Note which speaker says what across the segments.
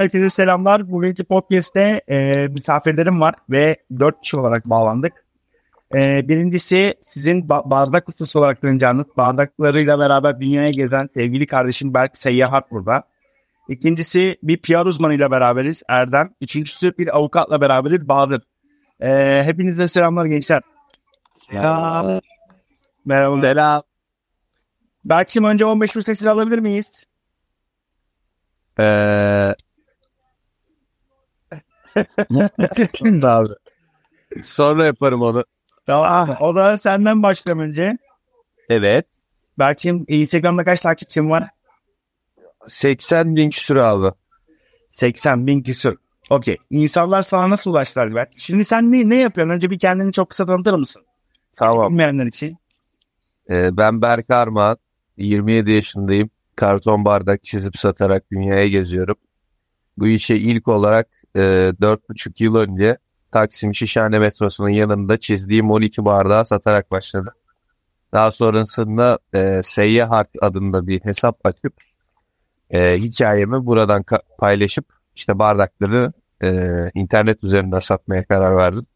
Speaker 1: Herkese selamlar. Bugünkü podcast'te e, misafirlerim var ve dört kişi olarak bağlandık. E, birincisi sizin ba- bardak ustası olarak tanıyacağınız bardaklarıyla beraber dünyaya gezen sevgili kardeşim Berk Seyyahat burada. İkincisi bir PR uzmanıyla beraberiz Erdem. Üçüncüsü bir avukatla beraberiz Bahadır. E, hepinize selamlar gençler.
Speaker 2: Selam.
Speaker 1: Merhaba.
Speaker 2: Selam.
Speaker 1: Berk'cim önce 15 bin sesini alabilir miyiz?
Speaker 2: Ee... Şimdi abi. Sonra yaparım onu.
Speaker 1: Tamam. O da senden başlayalım önce.
Speaker 2: Evet.
Speaker 1: Berk'cim Instagram'da kaç takipçin var?
Speaker 2: 80 bin küsur abi.
Speaker 1: 80 bin küsur. Okey. İnsanlar sana nasıl ulaştılar Berk? Şimdi sen ne, ne yapıyorsun? Önce bir kendini çok kısa tanıtır mısın?
Speaker 2: Tamam.
Speaker 1: Bilmeyenler için.
Speaker 2: Ee, ben Berk Armağan. 27 yaşındayım. Karton bardak çizip satarak dünyaya geziyorum. Bu işe ilk olarak e, 4,5 yıl önce Taksim Şişhane metrosunun yanında çizdiğim 12 bardağı satarak başladım. Daha sonrasında e, Seyyah adında bir hesap açıp e, hikayemi buradan paylaşıp işte bardakları e, internet üzerinden satmaya karar verdim.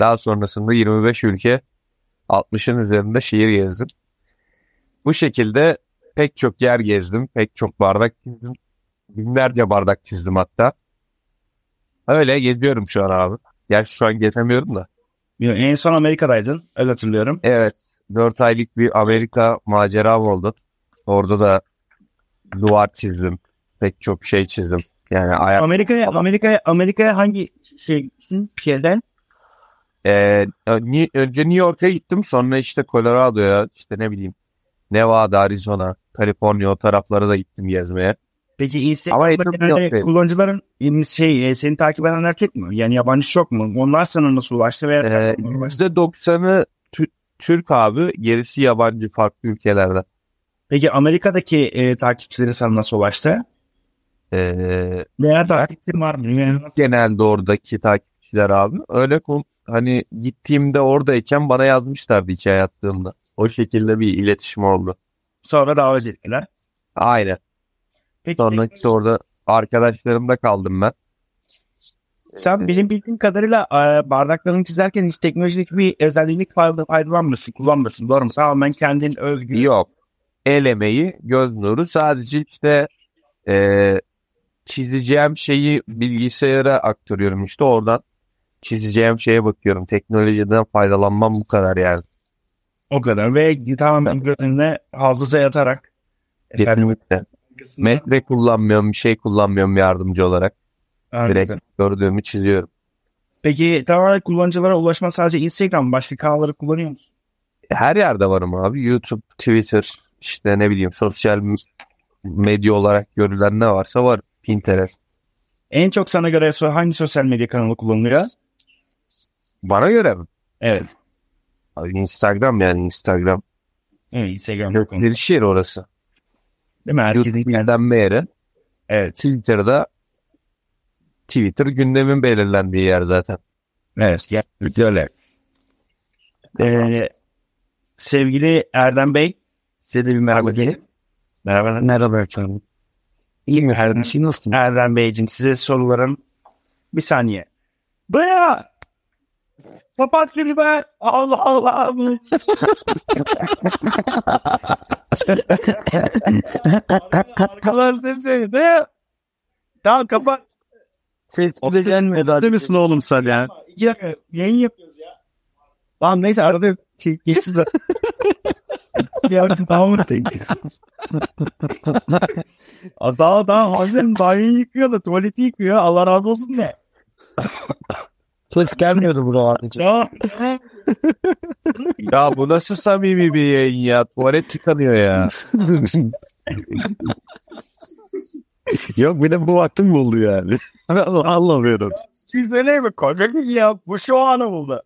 Speaker 2: Daha sonrasında 25 ülke 60'ın üzerinde şehir gezdim. Bu şekilde pek çok yer gezdim. Pek çok bardak çizdim. Binlerce bardak çizdim hatta. Öyle geziyorum şu an abi. Gerçi şu an gezemiyorum da.
Speaker 1: En son Amerika'daydın. Öyle hatırlıyorum.
Speaker 2: Evet. 4 aylık bir Amerika maceram oldu. Orada da duvar çizdim. Pek çok şey çizdim. Yani ayak
Speaker 1: Amerika'ya Amerika'ya Amerika'ya hangi şey şeyden?
Speaker 2: Ee, önce New York'a gittim sonra işte Colorado'ya işte ne bileyim Nevada, Arizona, Kaliforniya o taraflara da gittim gezmeye.
Speaker 1: Peki
Speaker 2: Ama
Speaker 1: Instagram'da genelde kullanıcıların şey e, seni takip edenler tek mi? Yani yabancı çok mu? Onlar sana nasıl ulaştı veya
Speaker 2: Ee,
Speaker 1: sen onlara ulaştın?
Speaker 2: %90'ı Tü- Türk abi gerisi yabancı farklı ülkelerden.
Speaker 1: Peki Amerika'daki e, takipçileri sana nasıl ulaştı?
Speaker 2: Ee,
Speaker 1: Veya takipçin var mı? Yani nasıl?
Speaker 2: genelde oradaki takipçiler abi öyle hani gittiğimde oradayken bana yazmışlardı hikaye attığımda. O şekilde bir iletişim oldu.
Speaker 1: Sonra davet ettiler.
Speaker 2: Aynen.
Speaker 1: Peki
Speaker 2: Sonra işte orada arkadaşlarımda kaldım ben.
Speaker 1: Sen benim bildiğim kadarıyla e, bardaklarını çizerken hiç teknolojik bir özellik fayda- faydalanmıyorsun, kullanmıyorsun. Doğru mu? Tamamen kendin özgür.
Speaker 2: Yok. El emeği, göz nuru. Sadece işte e, çizeceğim şeyi bilgisayara aktarıyorum işte oradan çizeceğim şeye bakıyorum. Teknolojiden faydalanmam bu kadar yani.
Speaker 1: O kadar. Ve tamamen gözüne hafıza yatarak. Efendim,
Speaker 2: Metre kullanmıyorum, bir şey kullanmıyorum yardımcı olarak.
Speaker 1: Anladım.
Speaker 2: Direkt gördüğümü çiziyorum.
Speaker 1: Peki tamamen kullanıcılara ulaşma sadece Instagram? Başka kanalları kullanıyor musun?
Speaker 2: Her yerde varım abi. YouTube, Twitter, işte ne bileyim sosyal medya olarak görülen ne varsa var. Pinterest.
Speaker 1: En çok sana göre hangi sosyal medya kanalı kullanılıyor?
Speaker 2: Bana göre mi?
Speaker 1: Evet.
Speaker 2: Abi Instagram yani Instagram.
Speaker 1: Evet Instagram.
Speaker 2: Gökleri şehir orası.
Speaker 1: Değil mi? Herkesin
Speaker 2: izlenme yeri.
Speaker 1: Evet.
Speaker 2: Twitter'da Twitter gündemin belirlendiği yer zaten.
Speaker 1: Evet. Gerçekten öyle. Ee, sevgili Erdem Bey size de bir merhaba diyelim. Merhaba.
Speaker 3: Merhaba efendim.
Speaker 1: İyi mi Erdem? nasılsın? Erdem Beyciğim size sorularım. Bir saniye. Baya! Kapat şunu be! Allah Allah! Arkalar ses. Ne? Tamam kapat.
Speaker 3: Ses
Speaker 1: Ofiste-
Speaker 3: gelmedi.
Speaker 1: ofiste
Speaker 3: misin oğlum sen ya?
Speaker 1: İki dakika yayın yapıyoruz ya. Tamam neyse arada şey, geçti de. ya tamam mı? daha daha harbiden banyoyu yıkıyor da tuvaleti yıkıyor. Allah razı olsun de.
Speaker 3: Ses gelmiyordu buralarda.
Speaker 1: Ya.
Speaker 2: Ya bu nasıl samimi bir yayın ya? Tuvalet tıkanıyor ya.
Speaker 3: Yok bir de bu vaktim buldu yani. Anlamıyorum.
Speaker 1: Söyleyeyim mi? Bir ya. Bu şu anı buldu.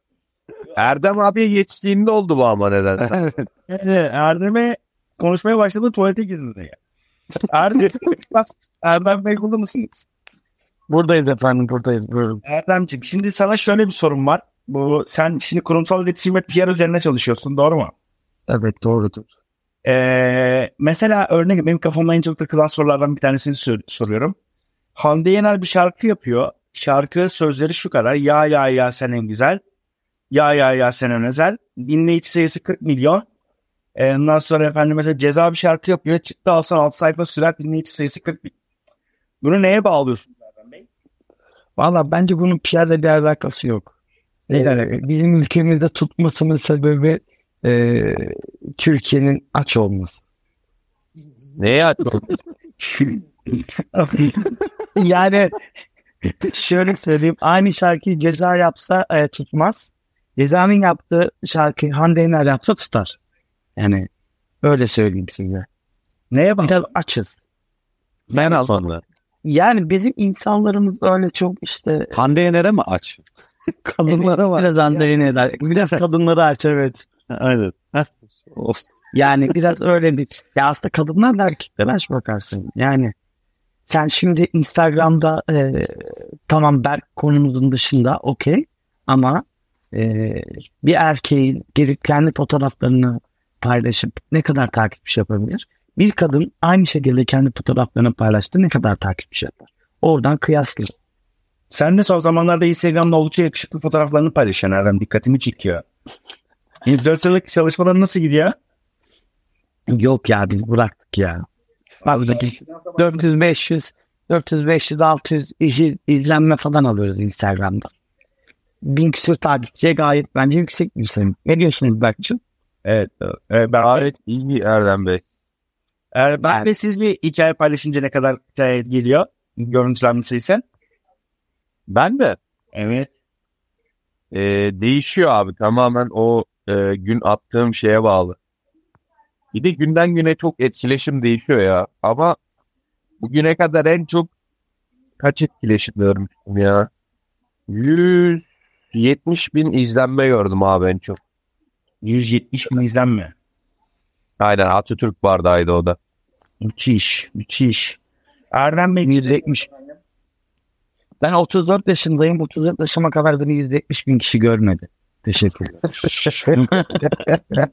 Speaker 2: Erdem abiye geçtiğinde oldu bu ama nedense.
Speaker 1: Evet, Erdem'e konuşmaya başladı tuvalete girdi ya. Erdem, bak Erdem Bey burada mısınız?
Speaker 3: Buradayız efendim buradayız. Buyurun.
Speaker 1: Erdemciğim şimdi sana şöyle bir sorum var. Bu sen şimdi kurumsal iletişim ve PR üzerine çalışıyorsun doğru mu?
Speaker 3: Evet doğrudur.
Speaker 1: Ee, mesela örnek benim kafamda en çok takılan sorulardan bir tanesini sor- soruyorum. Hande Yener bir şarkı yapıyor. Şarkı sözleri şu kadar. Ya ya ya sen en güzel. Ya ya ya sen en özel. Dinleyici sayısı 40 milyon. E, ondan sonra efendim mesela ceza bir şarkı yapıyor. Çıktı alsan 6 sayfa sürer dinleyici sayısı 40 milyon. Bunu neye bağlıyorsun?
Speaker 4: Valla bence bunun piyade bir alakası yok. Yani bizim ülkemizde tutmasının sebebi e, Türkiye'nin aç olması.
Speaker 2: Neye açtın?
Speaker 4: yani şöyle söyleyeyim aynı şarkıyı ceza yapsa e, tutmaz. Cezanın yaptığı şarkıyı Hande Yener yapsa tutar. Yani öyle söyleyeyim size.
Speaker 1: Neye bağlı?
Speaker 4: Biraz açız.
Speaker 3: Ben almadım.
Speaker 4: Yani bizim insanlarımız öyle çok işte
Speaker 3: Hande Yener'e mi aç? Kadınlara var.
Speaker 4: Biraz Hande Yener. Biraz kadınları aç evet.
Speaker 3: Aynen.
Speaker 4: Yani biraz öyle bir ya aslında kadınlar da erkekler aç bakarsın. Yani sen şimdi Instagram'da e, tamam Berk konumuzun dışında okey ama e, bir erkeğin gelip kendi fotoğraflarını paylaşıp ne kadar takipçi yapabilir? Bir kadın aynı şekilde kendi fotoğraflarını paylaştı ne kadar takipçi yapar? Oradan kıyaslı.
Speaker 1: Sen de son zamanlarda Instagram'da oldukça yakışıklı fotoğraflarını paylaşıyorsun Erdem. Dikkatimi çekiyor. İnfluencerlık çalışmaları nasıl gidiyor?
Speaker 4: Yok ya biz bıraktık ya. Bak 400 500 400 500 600 iz- izlenme falan alıyoruz Instagram'da. Bin küsur takipçiye gayet bence yüksek bir sayı. Ne diyorsunuz Berk'cığım?
Speaker 1: Evet. evet ben,
Speaker 2: Gayet iyi Erdem Bey.
Speaker 1: Er, ben
Speaker 4: Evet.
Speaker 1: ve siz bir hikaye paylaşınca ne kadar hikaye geliyor? Görüntülenme sayısı.
Speaker 2: Ben mi?
Speaker 1: Evet.
Speaker 2: Ee, değişiyor abi tamamen o e, gün attığım şeye bağlı. Bir de günden güne çok etkileşim değişiyor ya. Ama bugüne kadar en çok kaç etkileşim görmüştüm ya? 170 bin izlenme gördüm abi en çok.
Speaker 1: 170 bin izlenme.
Speaker 2: Aynen Atatürk bardağıydı o da.
Speaker 4: Müthiş, müthiş.
Speaker 1: Erdem Bey
Speaker 4: 170. Ben 34 yaşındayım. 34 yaşıma kadar beni 170 bin kişi görmedi. Teşekkürler.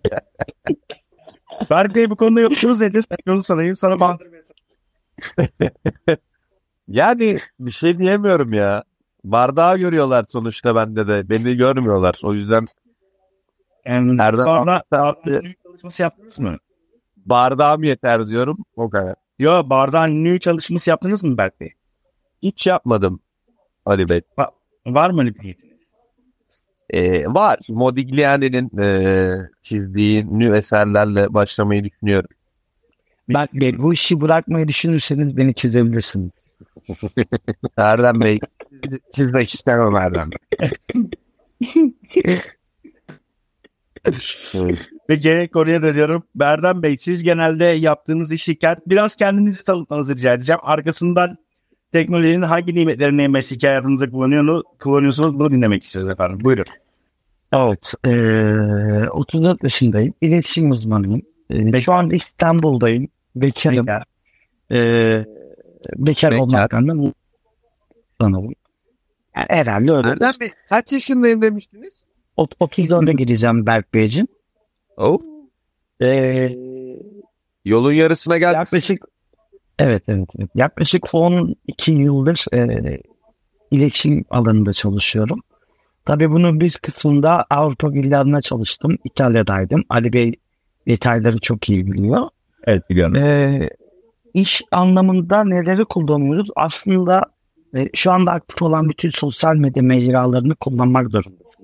Speaker 1: Berk Bey bu konuda yoksunuz nedir? Yolu sorayım sonra bandırmaya
Speaker 2: Yani bir şey diyemiyorum ya. Bardağı görüyorlar sonuçta bende de. Beni görmüyorlar. O yüzden
Speaker 1: Yani
Speaker 2: Erdem-
Speaker 1: sonra bardağın nü çalışması yaptınız mı?
Speaker 2: Bardağım yeter diyorum. O kadar.
Speaker 1: Yo bardağın nü çalışması yaptınız mı Berk Bey?
Speaker 2: Hiç yapmadım Ali Bey.
Speaker 1: Var mı öyle bir niyetiniz?
Speaker 2: Ee, var. Modigliani'nin e, çizdiği nü eserlerle başlamayı düşünüyorum.
Speaker 4: Berk Bey bu işi bırakmayı düşünürseniz beni çizebilirsiniz.
Speaker 2: Erdem Bey çizmek istemem Erdem Bey.
Speaker 1: Ve gene konuya dönüyorum. Berdan Bey siz genelde yaptığınız işi kend- biraz kendinizi tanıtmanızı rica edeceğim. Arkasından teknolojinin hangi nimetlerini mesleki hayatınızda kullanıyor, kullanıyorsunuz bunu dinlemek istiyoruz efendim. Buyurun.
Speaker 4: Evet. eee 34 yaşındayım. İletişim uzmanıyım. Eee, şu anda İstanbul'dayım. Bekarım.
Speaker 1: Bekar.
Speaker 4: Eee bekar,
Speaker 2: Bekar.
Speaker 4: olmaktan da mutluyum. Yani herhalde öyle.
Speaker 2: Bey kaç yaşındayım demiştiniz?
Speaker 4: Ot- 34'e gireceğim Berk Beyciğim.
Speaker 2: Oh.
Speaker 4: Eee
Speaker 2: Yolun yarısına geldik.
Speaker 4: yaklaşık evet, evet evet yaklaşık 12 yıldır eee, iletişim alanında çalışıyorum. Tabii bunun bir kısmında Avrupa villarına çalıştım. İtalya'daydım. Ali Bey detayları çok iyi biliyor.
Speaker 1: Evet biliyorum.
Speaker 4: Ee, iş anlamında neleri kullanıyoruz? Aslında e, şu anda aktif olan bütün sosyal medya mecralarını kullanmak zorundasınız.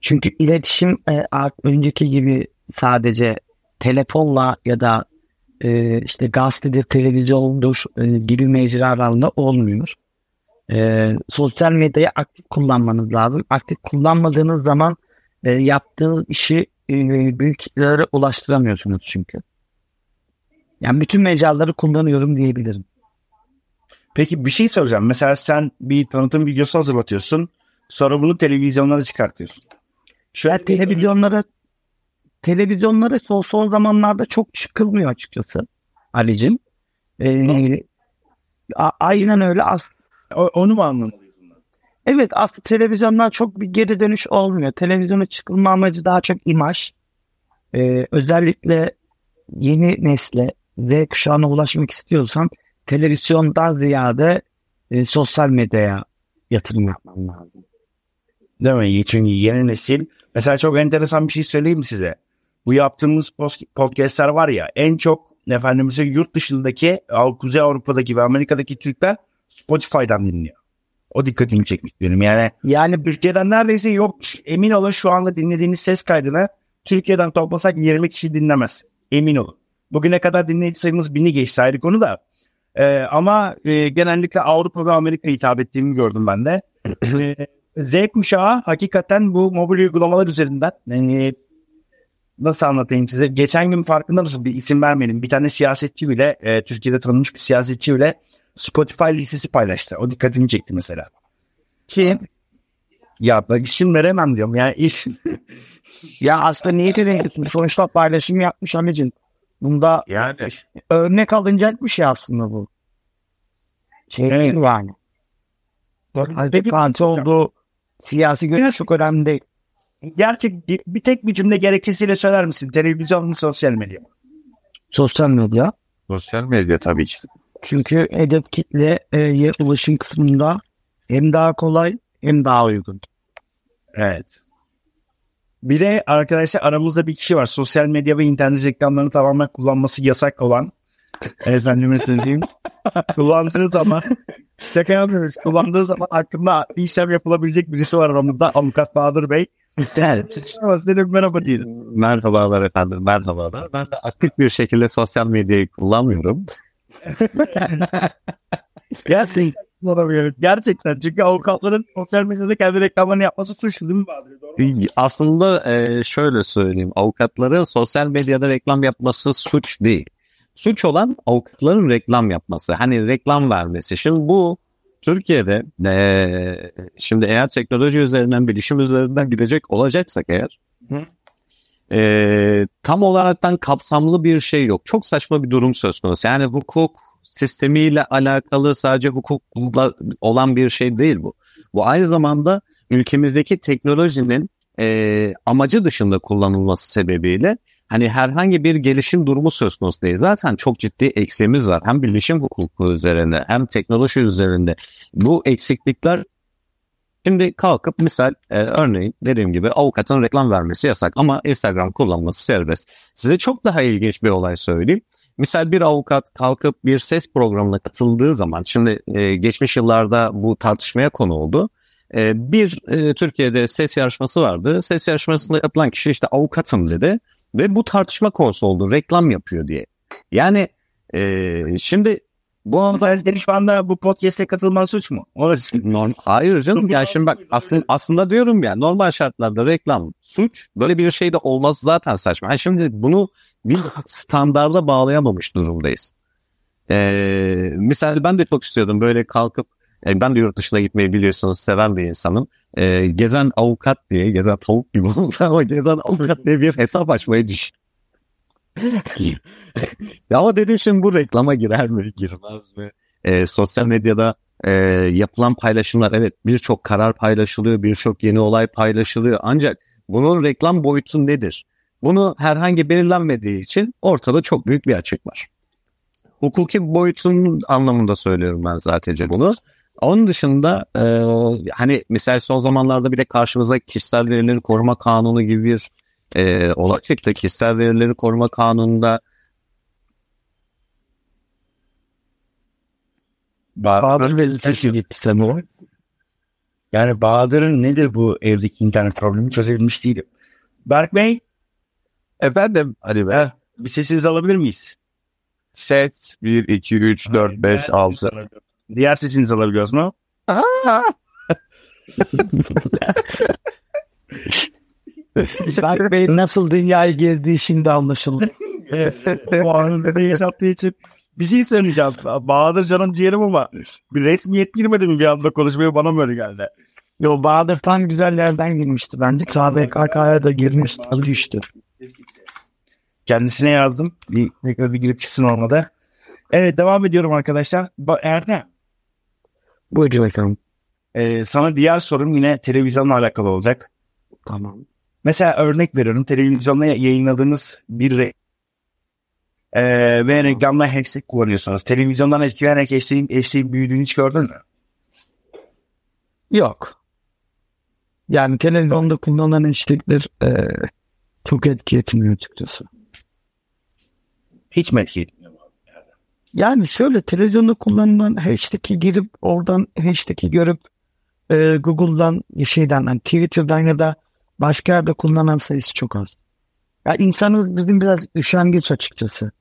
Speaker 4: Çünkü iletişim e, önceki gibi sadece telefonla ya da e, işte gazetedir, televizyondur e, gibi mecralarla olmuyor. E, sosyal medyayı aktif kullanmanız lazım. Aktif kullanmadığınız zaman yaptığınız işi e, büyük ulaştıramıyorsunuz çünkü. Yani bütün mecraları kullanıyorum diyebilirim.
Speaker 1: Peki bir şey soracağım. Mesela sen bir tanıtım videosu hazırlatıyorsun. Sonra bunu televizyonlara çıkartıyorsun.
Speaker 4: Ya televizyonlara televizyonlara son, son zamanlarda çok çıkılmıyor açıkçası Ali'cim. Ee, a- aynen öyle. As
Speaker 1: O- onu mu anlamalıyız bundan?
Speaker 4: evet aslında televizyondan çok bir geri dönüş olmuyor. Televizyona çıkılma amacı daha çok imaj. Ee, özellikle yeni nesle Z kuşağına ulaşmak istiyorsan televizyondan ziyade e, sosyal medyaya yatırım yapmam lazım.
Speaker 1: Değil mi? Çünkü yeni nesil. Mesela çok enteresan bir şey söyleyeyim size? Bu yaptığımız podcastler var ya en çok efendimize yurt dışındaki Kuzey Avrupa'daki ve Amerika'daki Türkler Spotify'dan dinliyor. O dikkatimi çekmiş benim. Yani
Speaker 4: Yani
Speaker 1: Türkiye'den neredeyse yok. Emin olun şu anda dinlediğiniz ses kaydını Türkiye'den toplasak 20 kişi dinlemez. Emin olun. Bugüne kadar dinleyici sayımız bini geçti ayrı konu da. Ee, ama e, genellikle Avrupa ve Amerika hitap ettiğimi gördüm ben de. Z kuşağı hakikaten bu mobil uygulamalar üzerinden yani nasıl anlatayım size? Geçen gün farkında mısın? Bir isim vermeyelim. Bir tane siyasetçi bile e, Türkiye'de tanınmış bir siyasetçi bile Spotify listesi paylaştı. O dikkatimi çekti mesela. Ki ya bak isim veremem diyorum. Yani iş
Speaker 4: ya aslında niyeti renkli. Sonuçta paylaşım yapmış amicin. Bunda
Speaker 1: yani
Speaker 4: örnek alınacak bir şey aslında bu. Şey
Speaker 1: Evet.
Speaker 4: yani. Halbuki parti olduğu siyasi görüş çok önemli değil.
Speaker 1: gerçek bir, bir tek bir cümle gerekçesiyle söyler misin? Televizyon mu sosyal medya mı?
Speaker 4: Sosyal medya.
Speaker 2: Sosyal medya tabii ki.
Speaker 4: Çünkü hedef kitleye ulaşım kısmında hem daha kolay hem daha uygun.
Speaker 1: Evet. Bir de arkadaşlar aramızda bir kişi var. Sosyal medya ve internet reklamlarını tamamen kullanması yasak olan. Efendime söyleyeyim. Kullandığı zaman şaka yapmıyoruz. Kullandığı zaman bir işlem yapılabilecek birisi var aramızda. Avukat Bahadır Bey. Ama senin merhaba diyelim.
Speaker 3: Merhabalar efendim, merhabalar. Ben de aktif bir şekilde sosyal medyayı kullanmıyorum.
Speaker 1: Gerçekten kullanamıyorum. Gerçekten. Çünkü avukatların sosyal medyada kendi reklamlarını yapması suç değil mi Bahadır? Doğru mu?
Speaker 3: Aslında e, şöyle söyleyeyim, avukatların sosyal medyada reklam yapması suç değil. Suç olan avukatların reklam yapması, hani reklam vermesi. Şimdi bu Türkiye'de e, şimdi eğer teknoloji üzerinden, bilişim üzerinden gidecek olacaksak eğer
Speaker 1: Hı.
Speaker 3: e, tam olaraktan kapsamlı bir şey yok. Çok saçma bir durum söz konusu. Yani hukuk sistemiyle alakalı sadece hukukla olan bir şey değil bu. Bu aynı zamanda ülkemizdeki teknolojinin e, amacı dışında kullanılması sebebiyle hani herhangi bir gelişim durumu söz konusu değil. Zaten çok ciddi eksiğimiz var. Hem bilişim hukuku üzerinde hem teknoloji üzerinde. Bu eksiklikler şimdi kalkıp misal e, örneğin dediğim gibi avukatın reklam vermesi yasak ama Instagram kullanması serbest. Size çok daha ilginç bir olay söyleyeyim. Misal bir avukat kalkıp bir ses programına katıldığı zaman şimdi e, geçmiş yıllarda bu tartışmaya konu oldu. E, bir e, Türkiye'de ses yarışması vardı. Ses yarışmasında katılan kişi işte avukatım dedi ve bu tartışma konusu oldu. Reklam yapıyor diye. Yani e, şimdi bu anda
Speaker 1: Sen senin şu anda bu podcast'e katılman suç mu?
Speaker 3: Norm Hayır canım ya şimdi bak aslında, aslında diyorum ya normal şartlarda reklam suç böyle bir şey de olmaz zaten saçma. Ha şimdi bunu bir standarda bağlayamamış durumdayız. Ee, misal ben de çok istiyordum böyle kalkıp e, ben de yurt dışına gitmeyi biliyorsunuz seven bir insanım. Ee, gezen avukat diye gezen tavuk gibi oldu ama gezen avukat diye bir hesap açmayı düşün. ya ama dedim şimdi bu reklama girer mi girmez mi? Ee, sosyal medyada e, yapılan paylaşımlar evet birçok karar paylaşılıyor, birçok yeni olay paylaşılıyor. Ancak bunun reklam boyutu nedir? Bunu herhangi belirlenmediği için ortada çok büyük bir açık var. Hukuki boyutun anlamında söylüyorum ben zaten bunu. Onun dışında e, hani misal son zamanlarda bile karşımıza kişisel verileri koruma kanunu gibi bir e, olay çıktı. Kişisel verileri koruma kanununda
Speaker 4: Bahadır ve o.
Speaker 1: Yani Bahadır'ın nedir bu evdeki internet problemi çözebilmiş değilim. Berk Bey
Speaker 2: Efendim hani be.
Speaker 1: bir sesinizi alabilir miyiz?
Speaker 2: Ses 1, 2, 3, 4, 5, 6.
Speaker 1: Diğer sesinizi alabiliyoruz mu?
Speaker 4: Berk Bey nasıl dünyaya girdiği şimdi anlaşıldı.
Speaker 1: Bu anında yaşattığı için bir şey söyleyeceğim. Bahadır canım ciğerim ama bir resmiyet girmedi mi bir anda konuşmaya bana mı öyle geldi?
Speaker 4: Yo Bahadır tam güzel yerden girmişti bence. KBKK'ya da girmişti. Adı düştü.
Speaker 1: Kendisine yazdım. Bir, bir girip çıksın olmadı. Evet devam ediyorum arkadaşlar. Ba- Erdem
Speaker 4: Buyurun efendim.
Speaker 1: e, sana diğer sorum yine televizyonla alakalı olacak.
Speaker 4: Tamam.
Speaker 1: Mesela örnek veriyorum televizyonda yayınladığınız bir re- Ee, ve reklamda hashtag kullanıyorsunuz. Televizyondan etkilenerek hashtag'in, hashtag'in büyüdüğünü hiç gördün mü?
Speaker 4: Yok. Yani televizyonda kullanılan hashtagler e, çok etki etmiyor açıkçası.
Speaker 1: Hiç mi etki etmiyor?
Speaker 4: Yani şöyle televizyonda kullanılan hashtag'i girip oradan hashtag'i görüp e, Google'dan şeyden yani Twitter'dan ya da başka yerde kullanan sayısı çok az. Ya insanız bizim biraz üşengeç açıkçası.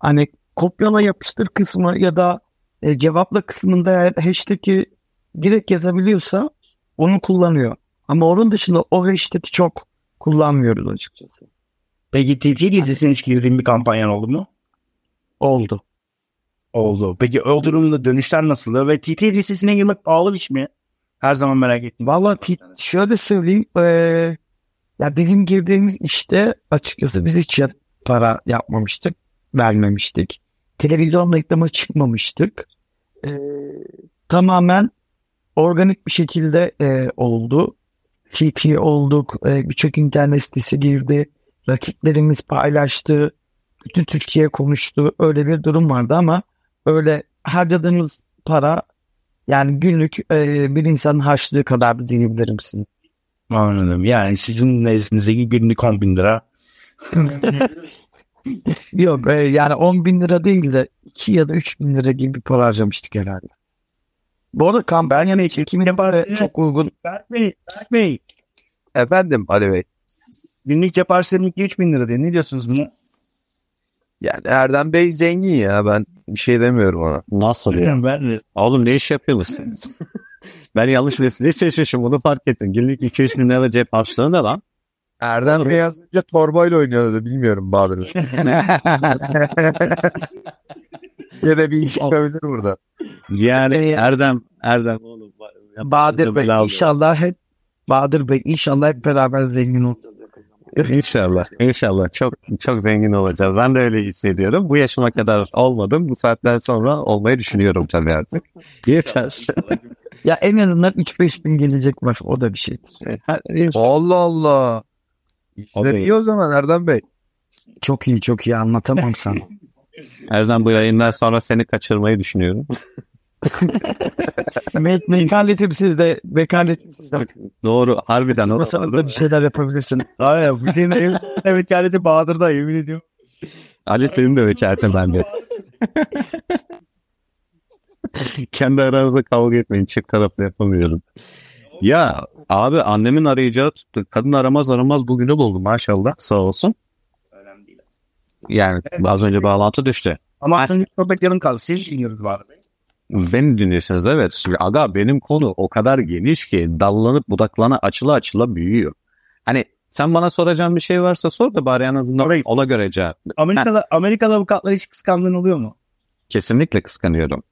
Speaker 4: Hani kopyala yapıştır kısmı ya da e, cevapla kısmında eğer hashtag'i direkt yazabiliyorsa onu kullanıyor. Ama onun dışında o hashtag'i çok kullanmıyoruz açıkçası.
Speaker 1: Peki TT listesine hiç girdiğin bir kampanyan oldu mu?
Speaker 4: Oldu.
Speaker 1: Oldu. Peki o durumda dönüşler nasıldı? Ve TT listesine girmek pahalı bir iş mi? Her zaman merak ettim.
Speaker 4: Valla şöyle söyleyeyim. eee, ya bizim girdiğimiz işte açıkçası biz hiç para yapmamıştık. Vermemiştik. Televizyon reklamı çıkmamıştık. Eee, tamamen organik bir şekilde eee, oldu. TT olduk. eee, Birçok internet sitesi girdi. Rakiplerimiz paylaştı. Bütün Türkiye konuştu. Öyle bir durum vardı ama öyle harcadığımız para yani günlük eee, bir insanın harçlığı kadar diyebilirim size.
Speaker 1: Anladım. Yani sizin nezdinizdeki günlük 10 bin lira.
Speaker 4: Yok e, yani 10 bin lira değil de 2 ya da 3 bin lira gibi bir para harcamıştık herhalde. Bu arada kampanya için kimin
Speaker 1: yaparsın?
Speaker 4: çok uygun.
Speaker 1: Berk Bey, Berk Bey.
Speaker 2: Efendim Ali Bey.
Speaker 1: Günlük cep harçlarım 2-3 bin lira diye. Ne diyorsunuz buna?
Speaker 2: Yani Erdem Bey zengin ya ben bir şey demiyorum ona.
Speaker 3: Nasıl ya?
Speaker 1: ben de.
Speaker 3: Oğlum ne iş yapıyorsunuz ben yanlış bir seçmişim bunu fark ettim. Günlük 2-3 bin lira cep harçlığı ne lan?
Speaker 2: Erdem Bey az önce torbayla oynuyordu bilmiyorum Bahadır Bey. ya da bir iş yapabilir burada.
Speaker 3: yani Erdem, Erdem oğlum.
Speaker 4: Bahadır Bey inşallah hep Bahadır Bey inşallah hep beraber zengin olacağız.
Speaker 3: İnşallah, inşallah çok çok zengin olacağız. Ben de öyle hissediyorum. Bu yaşıma kadar olmadım. Bu saatten sonra olmayı düşünüyorum tabii artık. Yeter.
Speaker 4: Ya en azından 3-5 bin gelecek var o da bir şey.
Speaker 2: Allah Allah. İşler iyi o zaman Erdem Bey.
Speaker 4: Çok iyi çok iyi anlatamam sana.
Speaker 3: Erdem bu yayından sonra seni kaçırmayı düşünüyorum.
Speaker 4: Me mekaletim sizde, mekaletim sizde.
Speaker 3: Doğru, harbiden o.
Speaker 4: Masanızda bir şeyler yapabilirsiniz.
Speaker 1: Hayır. Bu şeyin evet, evet kehaleti Bahadır'da yemin ediyorum.
Speaker 3: Ali senin de vekaletin bende. Kendi aranızda kavga etmeyin. Çift taraflı yapamıyorum. Ya abi annemin arayacağı tuttu. Kadın aramaz aramaz bugünü buldu maşallah sağ olsun.
Speaker 1: Önemli değil.
Speaker 3: Yani az önce bağlantı düştü.
Speaker 1: Ama önce sohbet yarım kaldı. Siz dinliyoruz Bahadır Bey.
Speaker 3: Beni dinliyorsunuz evet. Aga benim konu o kadar geniş ki dallanıp budaklana açıla açıla büyüyor. Hani sen bana soracağın bir şey varsa sor da bari en azından
Speaker 1: Orayı-
Speaker 3: ona göre cevap.
Speaker 1: Amerika'da, Amerika'da avukatlar hiç kıskandığın oluyor mu?
Speaker 3: Kesinlikle kıskanıyorum.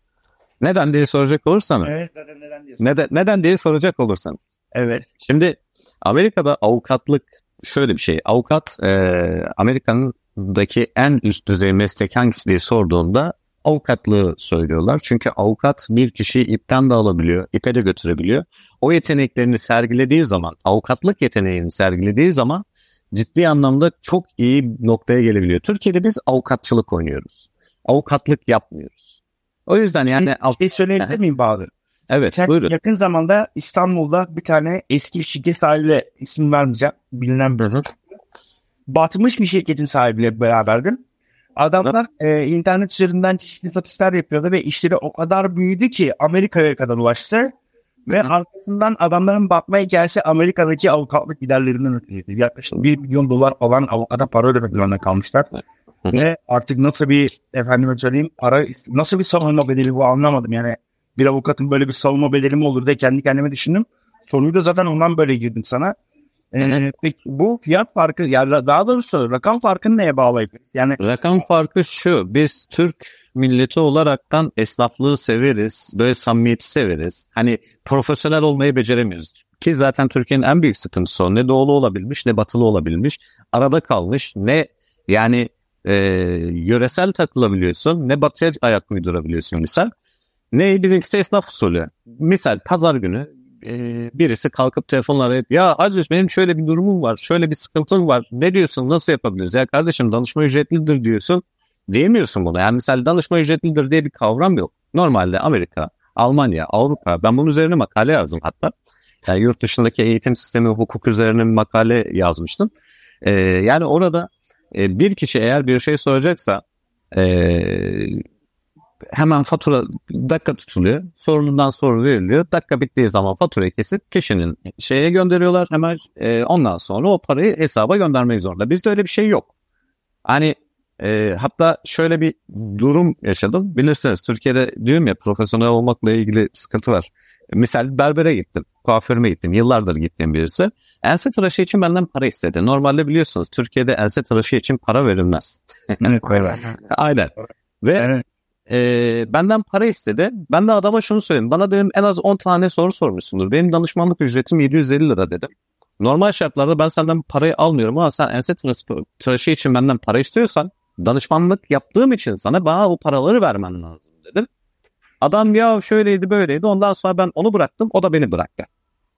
Speaker 3: Neden diye soracak olursanız.
Speaker 1: Evet zaten neden diyorsun?
Speaker 3: Neden, neden diye soracak olursanız.
Speaker 1: Evet.
Speaker 3: Şimdi Amerika'da avukatlık şöyle bir şey. Avukat e, Amerika'daki en üst düzey meslek hangisi diye sorduğunda avukatlığı söylüyorlar. Çünkü avukat bir kişiyi ipten de alabiliyor, ipe de götürebiliyor. O yeteneklerini sergilediği zaman, avukatlık yeteneğini sergilediği zaman ciddi anlamda çok iyi noktaya gelebiliyor. Türkiye'de biz avukatçılık oynuyoruz. Avukatlık yapmıyoruz. O yüzden yani
Speaker 1: Bir şey söyleyebilir miyim Bahadır?
Speaker 3: evet
Speaker 1: Sen
Speaker 3: buyurun.
Speaker 1: yakın zamanda İstanbul'da bir tane eski şirket sahibiyle isim vermeyeceğim. Bilinen bir Batmış bir şirketin sahibiyle beraberdim. Adamlar e, internet üzerinden çeşitli satışlar yapıyordu ve işleri o kadar büyüdü ki Amerika'ya kadar ulaştı. Ve
Speaker 3: Hı.
Speaker 1: arkasından adamların batma hikayesi Amerika'daki avukatlık giderlerinden ötürüydü. Yaklaşık 1 milyon dolar falan avukata para ödemek zorunda kalmışlar.
Speaker 3: Hı.
Speaker 1: Ve artık nasıl bir efendime söyleyeyim para nasıl bir savunma bedeli bu anlamadım. Yani bir avukatın böyle bir savunma bedeli mi olur diye kendi kendime düşündüm. Soruyu da zaten ondan böyle girdim sana. Ee, peki bu fiyat farkı ya da- daha doğrusu rakam farkını neye bağlayabiliriz? Yani
Speaker 3: Rakam farkı şu. Biz Türk milleti olaraktan esnaflığı severiz. Böyle samimiyeti severiz. Hani profesyonel olmayı beceremiyoruz. Ki zaten Türkiye'nin en büyük sıkıntısı o. Ne doğulu olabilmiş ne batılı olabilmiş. Arada kalmış. Ne yani e, yöresel takılabiliyorsun. Ne batıya ayak uydurabiliyorsun misal. Ne bizimkisi esnaf usulü. Misal pazar günü e, birisi kalkıp telefonla arayıp ya Aziz benim şöyle bir durumum var, şöyle bir sıkıntım var. Ne diyorsun? Nasıl yapabiliriz? Ya kardeşim danışma ücretlidir diyorsun. Diyemiyorsun bunu. Yani mesela danışma ücretlidir diye bir kavram yok. Normalde Amerika, Almanya, Avrupa ben bunun üzerine makale yazdım hatta. Yani yurt dışındaki eğitim sistemi hukuk üzerine bir makale yazmıştım. Ee, yani orada e, bir kişi eğer bir şey soracaksa e, hemen fatura dakika tutuluyor. Sorunundan soru veriliyor. Dakika bittiği zaman faturayı kesip kişinin şeye gönderiyorlar. Hemen e, ondan sonra o parayı hesaba göndermek zorunda. Bizde öyle bir şey yok. Hani e, hatta şöyle bir durum yaşadım. Bilirsiniz Türkiye'de diyorum ya profesyonel olmakla ilgili sıkıntı var. Misal berbere gittim. Kuaförüme gittim. Yıllardır gittiğim birisi. Ense tıraşı için benden para istedi. Normalde biliyorsunuz Türkiye'de ense tıraşı için para verilmez. Aynen. Ve
Speaker 1: Evet.
Speaker 3: E, benden para istedi. Ben de adama şunu söyledim. Bana dedim en az 10 tane soru sormuşsundur. Benim danışmanlık ücretim 750 lira dedim. Normal şartlarda ben senden parayı almıyorum ama sen ense tıraşı, için benden para istiyorsan danışmanlık yaptığım için sana bana o paraları vermen lazım dedim. Adam ya şöyleydi böyleydi ondan sonra ben onu bıraktım o da beni bıraktı.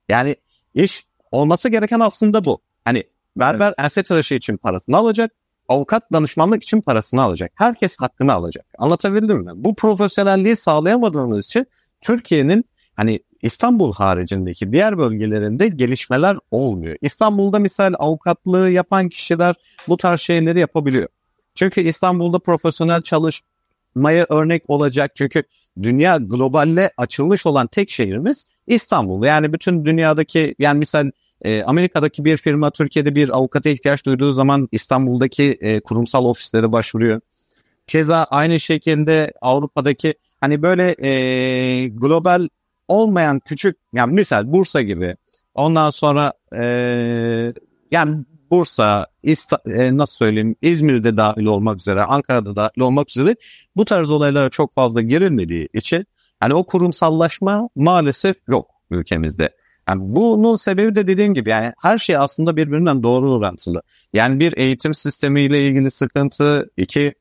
Speaker 3: Yani iş olması gereken aslında bu. Hani berber ense tıraşı için parasını alacak avukat danışmanlık için parasını alacak. Herkes hakkını alacak. Anlatabildim mi? Bu profesyonelliği sağlayamadığımız için Türkiye'nin hani İstanbul haricindeki diğer bölgelerinde gelişmeler olmuyor. İstanbul'da misal avukatlığı yapan kişiler bu tarz şeyleri yapabiliyor. Çünkü İstanbul'da profesyonel çalışmaya örnek olacak. Çünkü dünya globalle açılmış olan tek şehrimiz İstanbul. Yani bütün dünyadaki yani misal e, Amerika'daki bir firma Türkiye'de bir avukata ihtiyaç duyduğu zaman İstanbul'daki e, kurumsal ofislere başvuruyor. Keza aynı şekilde Avrupa'daki hani böyle e, global olmayan küçük yani misal Bursa gibi ondan sonra e, yani Bursa, İsta- e, nasıl söyleyeyim İzmir'de dahil olmak üzere, Ankara'da dahil olmak üzere bu tarz olaylara çok fazla girilmediği için hani o kurumsallaşma maalesef yok ülkemizde. Yani bunun sebebi de dediğim gibi yani her şey aslında birbirinden doğru orantılı. Yani bir eğitim sistemiyle ilgili sıkıntı, iki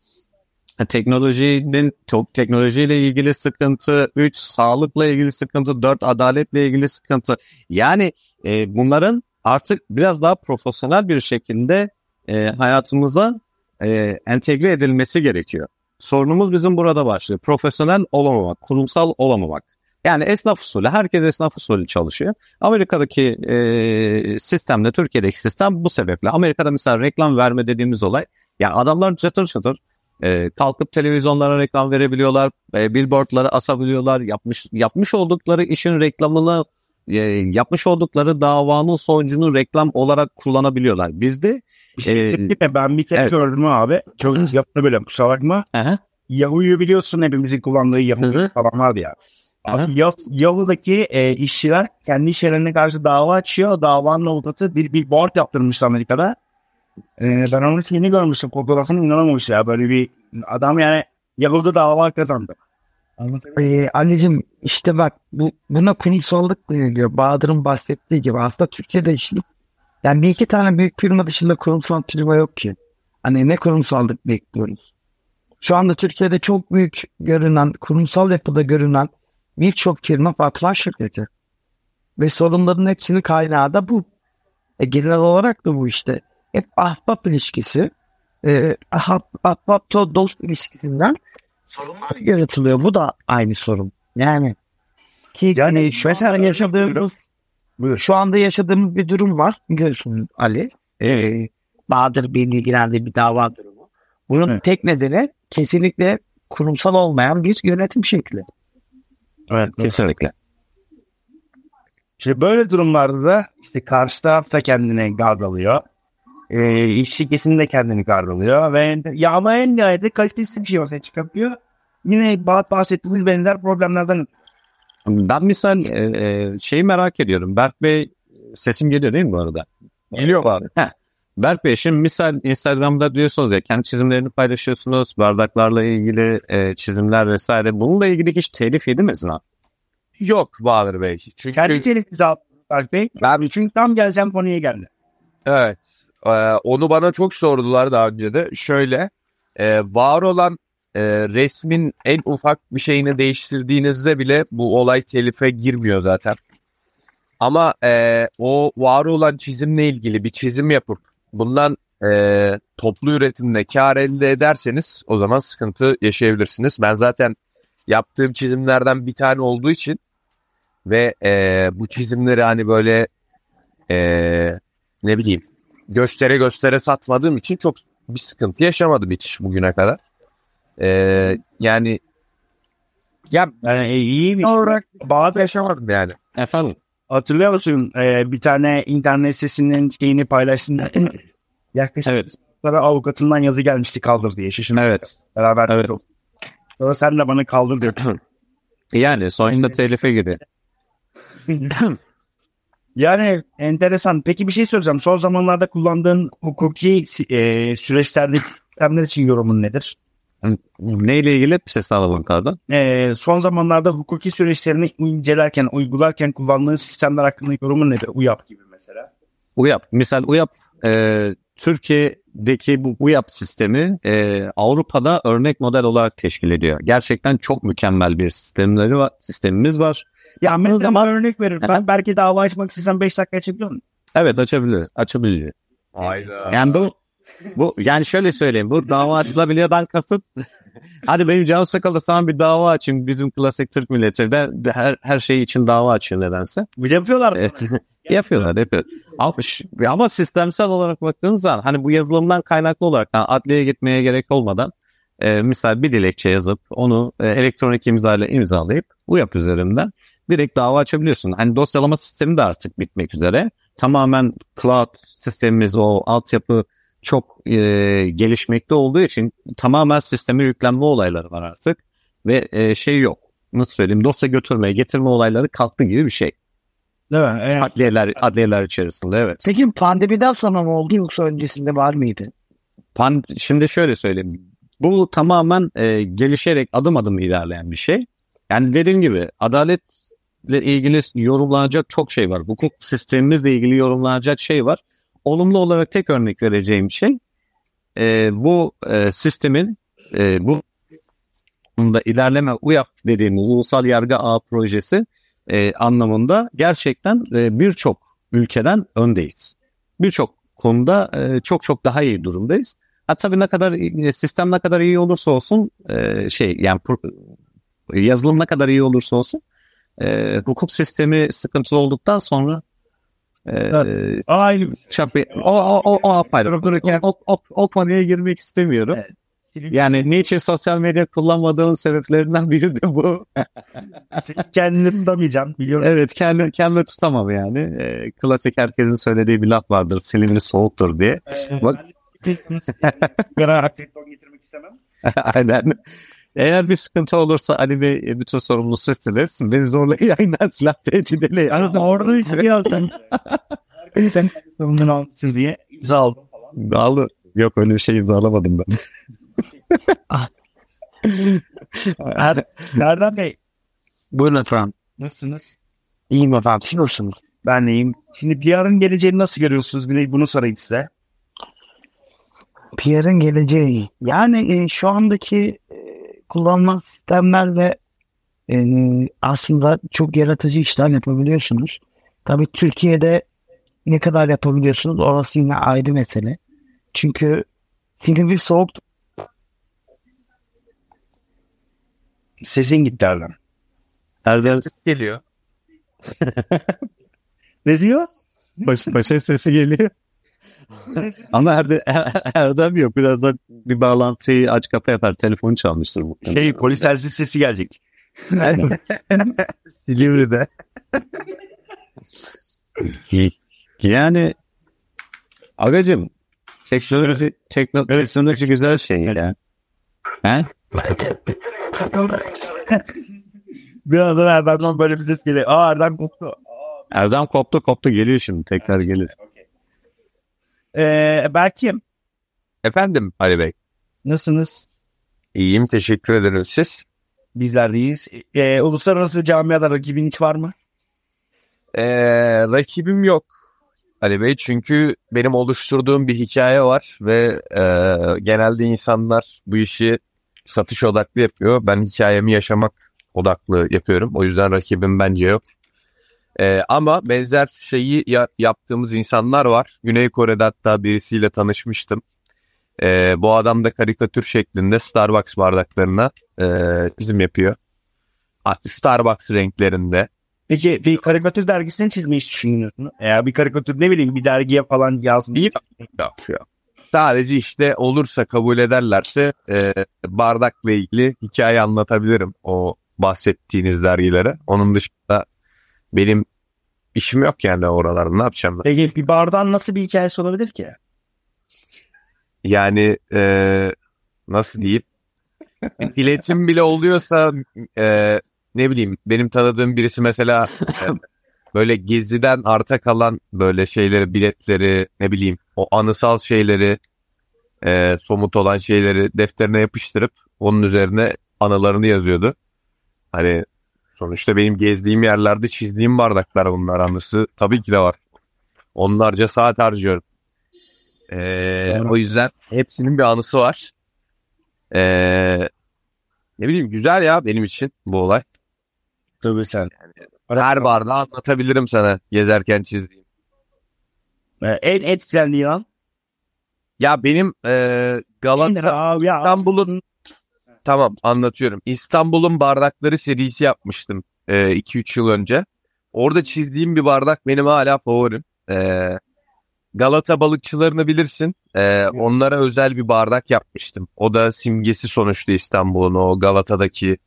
Speaker 3: teknolojinin teknolojiyle ilgili sıkıntı, üç sağlıkla ilgili sıkıntı, dört adaletle ilgili sıkıntı. Yani e, bunların artık biraz daha profesyonel bir şekilde e, hayatımıza e, entegre edilmesi gerekiyor. Sorunumuz bizim burada başlıyor. Profesyonel olamamak, kurumsal olamamak. Yani esnaf usulü, herkes esnaf usulü çalışıyor. Amerika'daki e, sistemle Türkiye'deki sistem bu sebeple. Amerika'da mesela reklam verme dediğimiz olay, ya adamlar çatır çatır e, kalkıp televizyonlara reklam verebiliyorlar, e, billboardları asabiliyorlar, yapmış yapmış oldukları işin reklamını, e, yapmış oldukları davanın sonucunu reklam olarak kullanabiliyorlar. Bizde
Speaker 1: Bir şey mi? ben bir kez
Speaker 3: evet.
Speaker 1: gördüm abi. Çok yapma böyle kusura bakma. Yahoo'yu biliyorsun hepimizin kullandığı Yahoo falan var ya. Yahoo'daki e, işçiler kendi işçilerine karşı dava açıyor. Davanın avukatı bir billboard yaptırmış Amerika'da. E, ben onun şeyini görmüştüm. Fotoğrafını inanamamış ya. Böyle bir adam yani Yahoo'da dava kazandı.
Speaker 4: Ee, Ali'cim işte bak bu, buna kurumsallık deniliyor. Bahadır'ın bahsettiği gibi aslında Türkiye'de işte yani bir iki tane büyük firma dışında kurumsal firma yok ki. Hani ne kurumsallık bekliyoruz. Şu anda Türkiye'de çok büyük görünen, kurumsal yapıda görünen birçok firma patron şirketi. Ve sorunların hepsinin kaynağı da bu. E, genel olarak da bu işte. Hep ahbap ilişkisi. E, ahbap, ahbap dost ilişkisinden sorunlar yaratılıyor. Bu da aynı sorun. Yani ki
Speaker 1: Yani
Speaker 4: e, şu
Speaker 1: mesela
Speaker 4: yaşadığımız
Speaker 1: Buyur.
Speaker 4: şu anda yaşadığımız bir durum var. Biliyorsun Ali. Ee, Bahadır Bey'in ilgilendiği bir dava durumu. Bunun
Speaker 1: Evet.
Speaker 4: tek nedeni kesinlikle kurumsal olmayan bir yönetim şekli.
Speaker 1: Evet.
Speaker 3: kesinlikle.
Speaker 1: İşte böyle durumlarda da işte karşı taraf da kendine gard alıyor. E, işçi kesim de kendini gard alıyor. Ve ya ama en nihayetinde kalitesiz bir şey ortaya çıkartıyor. Yine bah- bahsettiğimiz benzer problemlerden
Speaker 3: Ben misal e, e, şeyi merak ediyorum. Berk Bey sesim geliyor değil mi bu arada?
Speaker 1: geliyor abi.
Speaker 3: Berk Bey şimdi misal Instagram'da diyorsunuz ya kendi çizimlerini paylaşıyorsunuz. Bardaklarla ilgili e, çizimler vesaire. Bununla ilgili hiç telif yediniz mi?
Speaker 2: Yok Bahadır Bey. Çünkü
Speaker 1: Kendi telifimizi aldık Berk Bey. Ben çünkü tam geleceğim konuya geldi.
Speaker 2: Evet. Ee, onu bana çok sordular daha önce de. Şöyle e, var olan e, resmin en ufak bir şeyini değiştirdiğinizde bile bu olay telife girmiyor zaten. Ama e, o var olan çizimle ilgili bir çizim yapıp bundan e, toplu üretimle kar elde ederseniz o zaman sıkıntı yaşayabilirsiniz. Ben zaten yaptığım çizimlerden bir tane olduğu için ve e, bu çizimleri hani böyle e, ne bileyim göstere göstere satmadığım için çok bir sıkıntı yaşamadım hiç bugüne kadar. E, yani ya
Speaker 1: Yani iyi bir
Speaker 2: olarak bazı yaşamadım yani.
Speaker 3: Efendim?
Speaker 1: Hatırlıyor musun? Ee, bir tane internet sitesinin şeyini paylaştın. Yaklaşık
Speaker 3: Evet.
Speaker 1: sonra avukatından yazı gelmişti kaldır diye. Şaşırdım.
Speaker 3: Evet.
Speaker 1: Beraber.
Speaker 3: Evet.
Speaker 1: Sonra sen de bana kaldır diyordun.
Speaker 3: Yani sonuçta telife giriyor.
Speaker 1: yani enteresan. Peki bir şey soracağım. Son zamanlarda kullandığın hukuki e, süreçlerdeki sistemler için yorumun nedir?
Speaker 3: Neyle ilgili bir ses alalım Kardan?
Speaker 1: E, son zamanlarda hukuki süreçlerini incelerken, uygularken kullandığın sistemler hakkında yorumun nedir? UYAP gibi mesela.
Speaker 3: UYAP. Misal UYAP e, Türkiye'deki bu UYAP sistemi e, Avrupa'da örnek model olarak teşkil ediyor. Gerçekten çok mükemmel bir sistemleri var, sistemimiz var.
Speaker 1: Ya mesela
Speaker 3: zaman-
Speaker 1: örnek veririm. Ben belki dava açmak istesem 5 dakika açabiliyor muyum?
Speaker 3: Evet açabilir, açabilir.
Speaker 2: Hayda.
Speaker 3: Yani bu bu yani şöyle söyleyeyim. Bu dava açılabiliyordan kasıt Hadi benim canım sıkıldı sana bir dava açayım bizim klasik Türk milleti. Ben her, her şey için dava açıyor nedense.
Speaker 1: De yapıyorlar. mı?
Speaker 3: Evet. yapıyorlar yapıyor. Ama, ama sistemsel olarak baktığımız zaman hani bu yazılımdan kaynaklı olarak yani adliyeye gitmeye gerek olmadan e, misal bir dilekçe yazıp onu e, elektronik imzayla imzalayıp bu yap üzerinden direkt dava açabiliyorsun. Hani dosyalama sistemi de artık bitmek üzere. Tamamen cloud sistemimiz o altyapı çok e, gelişmekte olduğu için tamamen sisteme yüklenme olayları var artık ve e, şey yok. Nasıl söyleyeyim dosya götürmeye getirme olayları kalktı gibi bir şey.
Speaker 1: Değil mi? Evet.
Speaker 3: Adliyeler, adliyeler içerisinde evet.
Speaker 4: Peki pandemiden sonra mı oldu yoksa öncesinde var mıydı?
Speaker 3: Pan, şimdi şöyle söyleyeyim. Bu tamamen e, gelişerek adım adım ilerleyen bir şey. Yani dediğim gibi adaletle ilgili yorumlanacak çok şey var. Hukuk sistemimizle ilgili yorumlanacak şey var. Olumlu olarak tek örnek vereceğim şey e, bu e, sistemin e, bu bunda ilerleme UYAP dediğimiz Ulusal Yargı Ağı projesi e, anlamında gerçekten e, birçok ülkeden öndeyiz. Birçok konuda e, çok çok daha iyi durumdayız. Ha tabii ne kadar e, sistem ne kadar iyi olursa olsun e, şey yani yazılım ne kadar iyi olursa olsun e, hukuk sistemi sıkıntılı olduktan sonra
Speaker 1: Evet. Aynı.
Speaker 3: şap- o o o o apayrı. O, o, o, o konuya girmek istemiyorum.
Speaker 1: Evet.
Speaker 3: Yani niçin sosyal medya kullanmadığımın sebeplerinden biri de bu.
Speaker 1: Kendini tutamayacağım. Biliyorum.
Speaker 3: Evet kendi kendime tutamam yani. E, klasik herkesin söylediği bir laf vardır. Silivri soğuktur diye. Bak-
Speaker 1: Sigara aktivite getirmek istemem.
Speaker 3: Aynen. Eğer bir sıkıntı olursa Ali Bey e, bütün sorumlu sizsiniz. Beni zorla yayından silah tehdit edelim.
Speaker 1: Yani orada işte yazdım. Herkesin sorumluluğunu almışsın diye imza aldım falan.
Speaker 3: Dağlı. Yok öyle bir şey imzalamadım ben.
Speaker 1: Er, Erdem Bey
Speaker 4: Buyurun efendim.
Speaker 1: nasılsınız?
Speaker 4: İyiyim efendim. Siz nasılsınız?
Speaker 1: Ben iyiyim. Şimdi PR'ın geleceğini nasıl görüyorsunuz? Bir bunu sorayım size.
Speaker 4: PR'ın geleceği. Yani e, şu andaki kullanılan sistemlerle e, aslında çok yaratıcı işler yapabiliyorsunuz. Tabii Türkiye'de ne kadar yapabiliyorsunuz orası yine ayrı mesele. Çünkü Silivri soğuk
Speaker 1: Sesin gitti Erdem.
Speaker 3: Erdem
Speaker 2: Geliyor.
Speaker 1: Ne diyor?
Speaker 3: baş, başa sesi geliyor. Ama Erde, Erdem yok. Birazdan bir bağlantıyı aç kapa yapar. Telefonu çalmıştır muhtemelen.
Speaker 1: Şey polis telsiz sesi gelecek.
Speaker 3: Silivri'de. yani Agacım teknoloji, tekno, teknoloji güzel şey ya. He?
Speaker 1: Birazdan Erdem'den böyle bir ses geliyor. Aa Erdem koptu.
Speaker 3: Erdem koptu koptu geliyor şimdi tekrar gelir.
Speaker 1: Ee, Berk'im
Speaker 2: Efendim Ali Bey.
Speaker 1: nasılsınız?
Speaker 2: İyiyim teşekkür ederim siz.
Speaker 1: Bizler deyiz. Ee, uluslararası camiada rakibin hiç var mı?
Speaker 2: Ee, rakibim yok Ali Bey çünkü benim oluşturduğum bir hikaye var ve e, genelde insanlar bu işi satış odaklı yapıyor. Ben hikayemi yaşamak odaklı yapıyorum. O yüzden rakibim bence yok. Ee, ama benzer şeyi ya- yaptığımız insanlar var. Güney Kore'de hatta birisiyle tanışmıştım. Ee, bu adam da karikatür şeklinde Starbucks bardaklarına e, çizim yapıyor. Starbucks renklerinde.
Speaker 1: Peki bir karikatür dergisini çizmeyi hiç mü? Eğer bir karikatür ne bileyim bir dergiye falan yazmış.
Speaker 2: İyi. yapıyor. Sadece işte olursa kabul ederlerse e, bardakla ilgili hikaye anlatabilirim o bahsettiğiniz dergilere. Onun dışında benim işim yok yani oralarda ne yapacağım ben?
Speaker 1: Peki bir bardağın nasıl bir hikayesi olabilir ki?
Speaker 2: Yani e, nasıl diyeyim? İletim bile oluyorsa e, ne bileyim benim tanıdığım birisi mesela e, böyle geziden arta kalan böyle şeyleri biletleri ne bileyim o anısal şeyleri e, somut olan şeyleri defterine yapıştırıp onun üzerine anılarını yazıyordu. Hani sonuçta benim gezdiğim yerlerde çizdiğim bardaklar bunlar anısı tabii ki de var. Onlarca saat harcıyorum. Ee,
Speaker 1: Doğru.
Speaker 2: o yüzden hepsinin bir anısı var. Ee, ne bileyim güzel ya benim için bu olay.
Speaker 1: Tabii sen.
Speaker 2: Her bardağı anlatabilirim sana gezerken çizdiğim.
Speaker 1: Ee, en etkilendiği an.
Speaker 2: Ya benim e, Galata İstanbul'un tamam anlatıyorum. İstanbul'un bardakları serisi yapmıştım 2-3 yıl önce. Orada çizdiğim bir bardak benim hala favorim. E, Galata balıkçılarını bilirsin. E, onlara özel bir bardak yapmıştım. O da simgesi sonuçta İstanbul'un o Galata'daki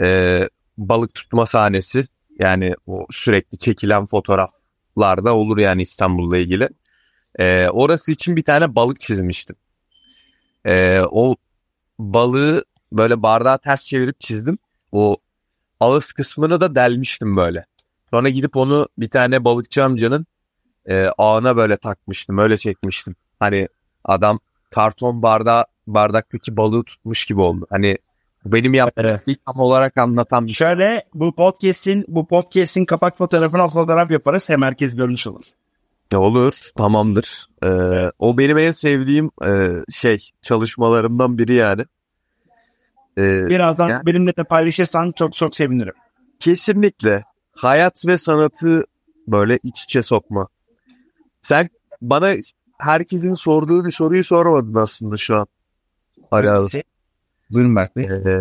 Speaker 2: e, balık tutma sahnesi. Yani o sürekli çekilen fotoğraflarda olur yani İstanbul'la ilgili. E, orası için bir tane balık çizmiştim. E, o balığı böyle bardağı ters çevirip çizdim. O ağız kısmını da delmiştim böyle. Sonra gidip onu bir tane balıkçı amcanın e, ağına böyle takmıştım. Öyle çekmiştim. Hani adam karton bardağı bardaktaki balığı tutmuş gibi oldu. Hani benim yaptığım
Speaker 1: Evet.
Speaker 2: şeyi tam olarak anlatan bir şey.
Speaker 1: Şöyle bu podcast'in bu podcast'in kapak fotoğrafına fotoğraf yaparız hem herkes görmüş olur.
Speaker 2: Olur, tamamdır. Ee, o benim en sevdiğim e, şey çalışmalarımdan biri yani. Ee,
Speaker 1: Birazdan
Speaker 2: Ya.
Speaker 1: benimle de paylaşırsan çok çok sevinirim.
Speaker 2: Kesinlikle. Hayat ve sanatı böyle iç içe sokma. Sen bana herkesin sorduğu bir soruyu sormadın aslında şu an. Ali abi.
Speaker 1: Buyurun Berk Bey.
Speaker 2: Ee,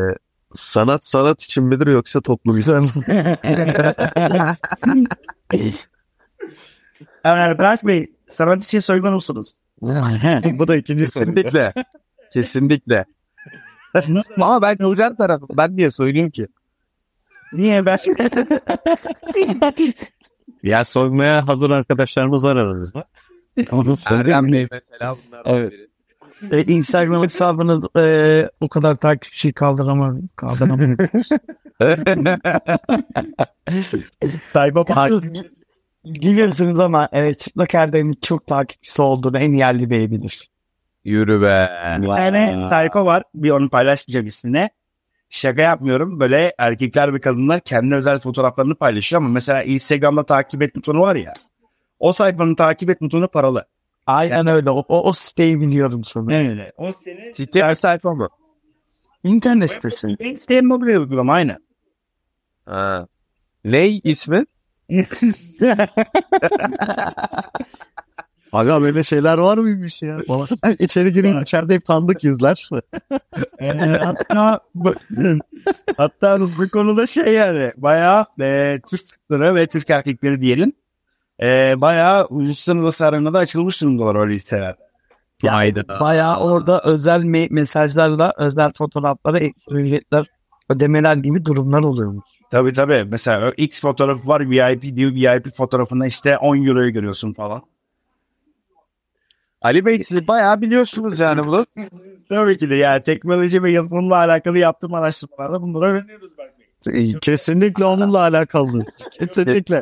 Speaker 2: sanat sanat için midir yoksa toplum için? mi?
Speaker 1: Evet Berk Bey sanat için soygun musunuz?
Speaker 3: Bu da ikinci soru.
Speaker 2: Kesinlikle. Kesinlikle. Ama ben güzel tarafım. Ben niye söyleyeyim ki?
Speaker 1: Niye Berk
Speaker 3: Ya soymaya hazır arkadaşlarımız var aramızda. Onu söyleyeyim.
Speaker 2: Bey mesela bunlardan
Speaker 3: Evet.
Speaker 2: biri.
Speaker 4: E, Instagram hesabınız e, o kadar takipçi kaldıramam. Kaldıramam.
Speaker 1: Sayfa
Speaker 4: Gülüyorsunuz ama e, Çıplak Erdem'in çok takipçisi olduğunu en yerli bey bilir.
Speaker 2: Yürü be.
Speaker 1: Bir tane sayfa var. Bir onu paylaşmayacağım ismine. Şaka yapmıyorum. Böyle erkekler ve kadınlar kendi özel fotoğraflarını paylaşıyor ama mesela Instagram'da takip et butonu var ya. O sayfanın takip et butonu paralı.
Speaker 4: Aynen öyle. O, o, o siteyi biliyorum sana.
Speaker 1: Evet. O senin
Speaker 2: Site sayfa mı?
Speaker 4: İnternet sitesi.
Speaker 1: Instagram mobil uygulama aynı.
Speaker 2: Ha. Ne ismi?
Speaker 3: Aga böyle şeyler var mıymış ya? Falan. İçeri girin içeride hep tanıdık yüzler.
Speaker 1: Ee, hatta hatta bu konuda şey yani bayağı e, Türk kızları ve Türk erkekleri diyelim e, bayağı uluslararası arenada açılmış durumdalar öyle listeler.
Speaker 3: Hayda.
Speaker 4: Bayağı orada özel me- mesajlarla özel fotoğraflara ücretler ödemeler gibi durumlar oluyormuş.
Speaker 1: Tabii tabii. Mesela X fotoğrafı var VIP diyor. VIP fotoğrafında işte 10 euroyu görüyorsun falan.
Speaker 2: Ali Bey siz bayağı biliyorsunuz yani bunu.
Speaker 1: Tabii ki de yani teknoloji ve yazılımla alakalı yaptığım araştırmalarda bunları öğreniyoruz belki.
Speaker 3: Kesinlikle onunla alakalı. Kesinlikle.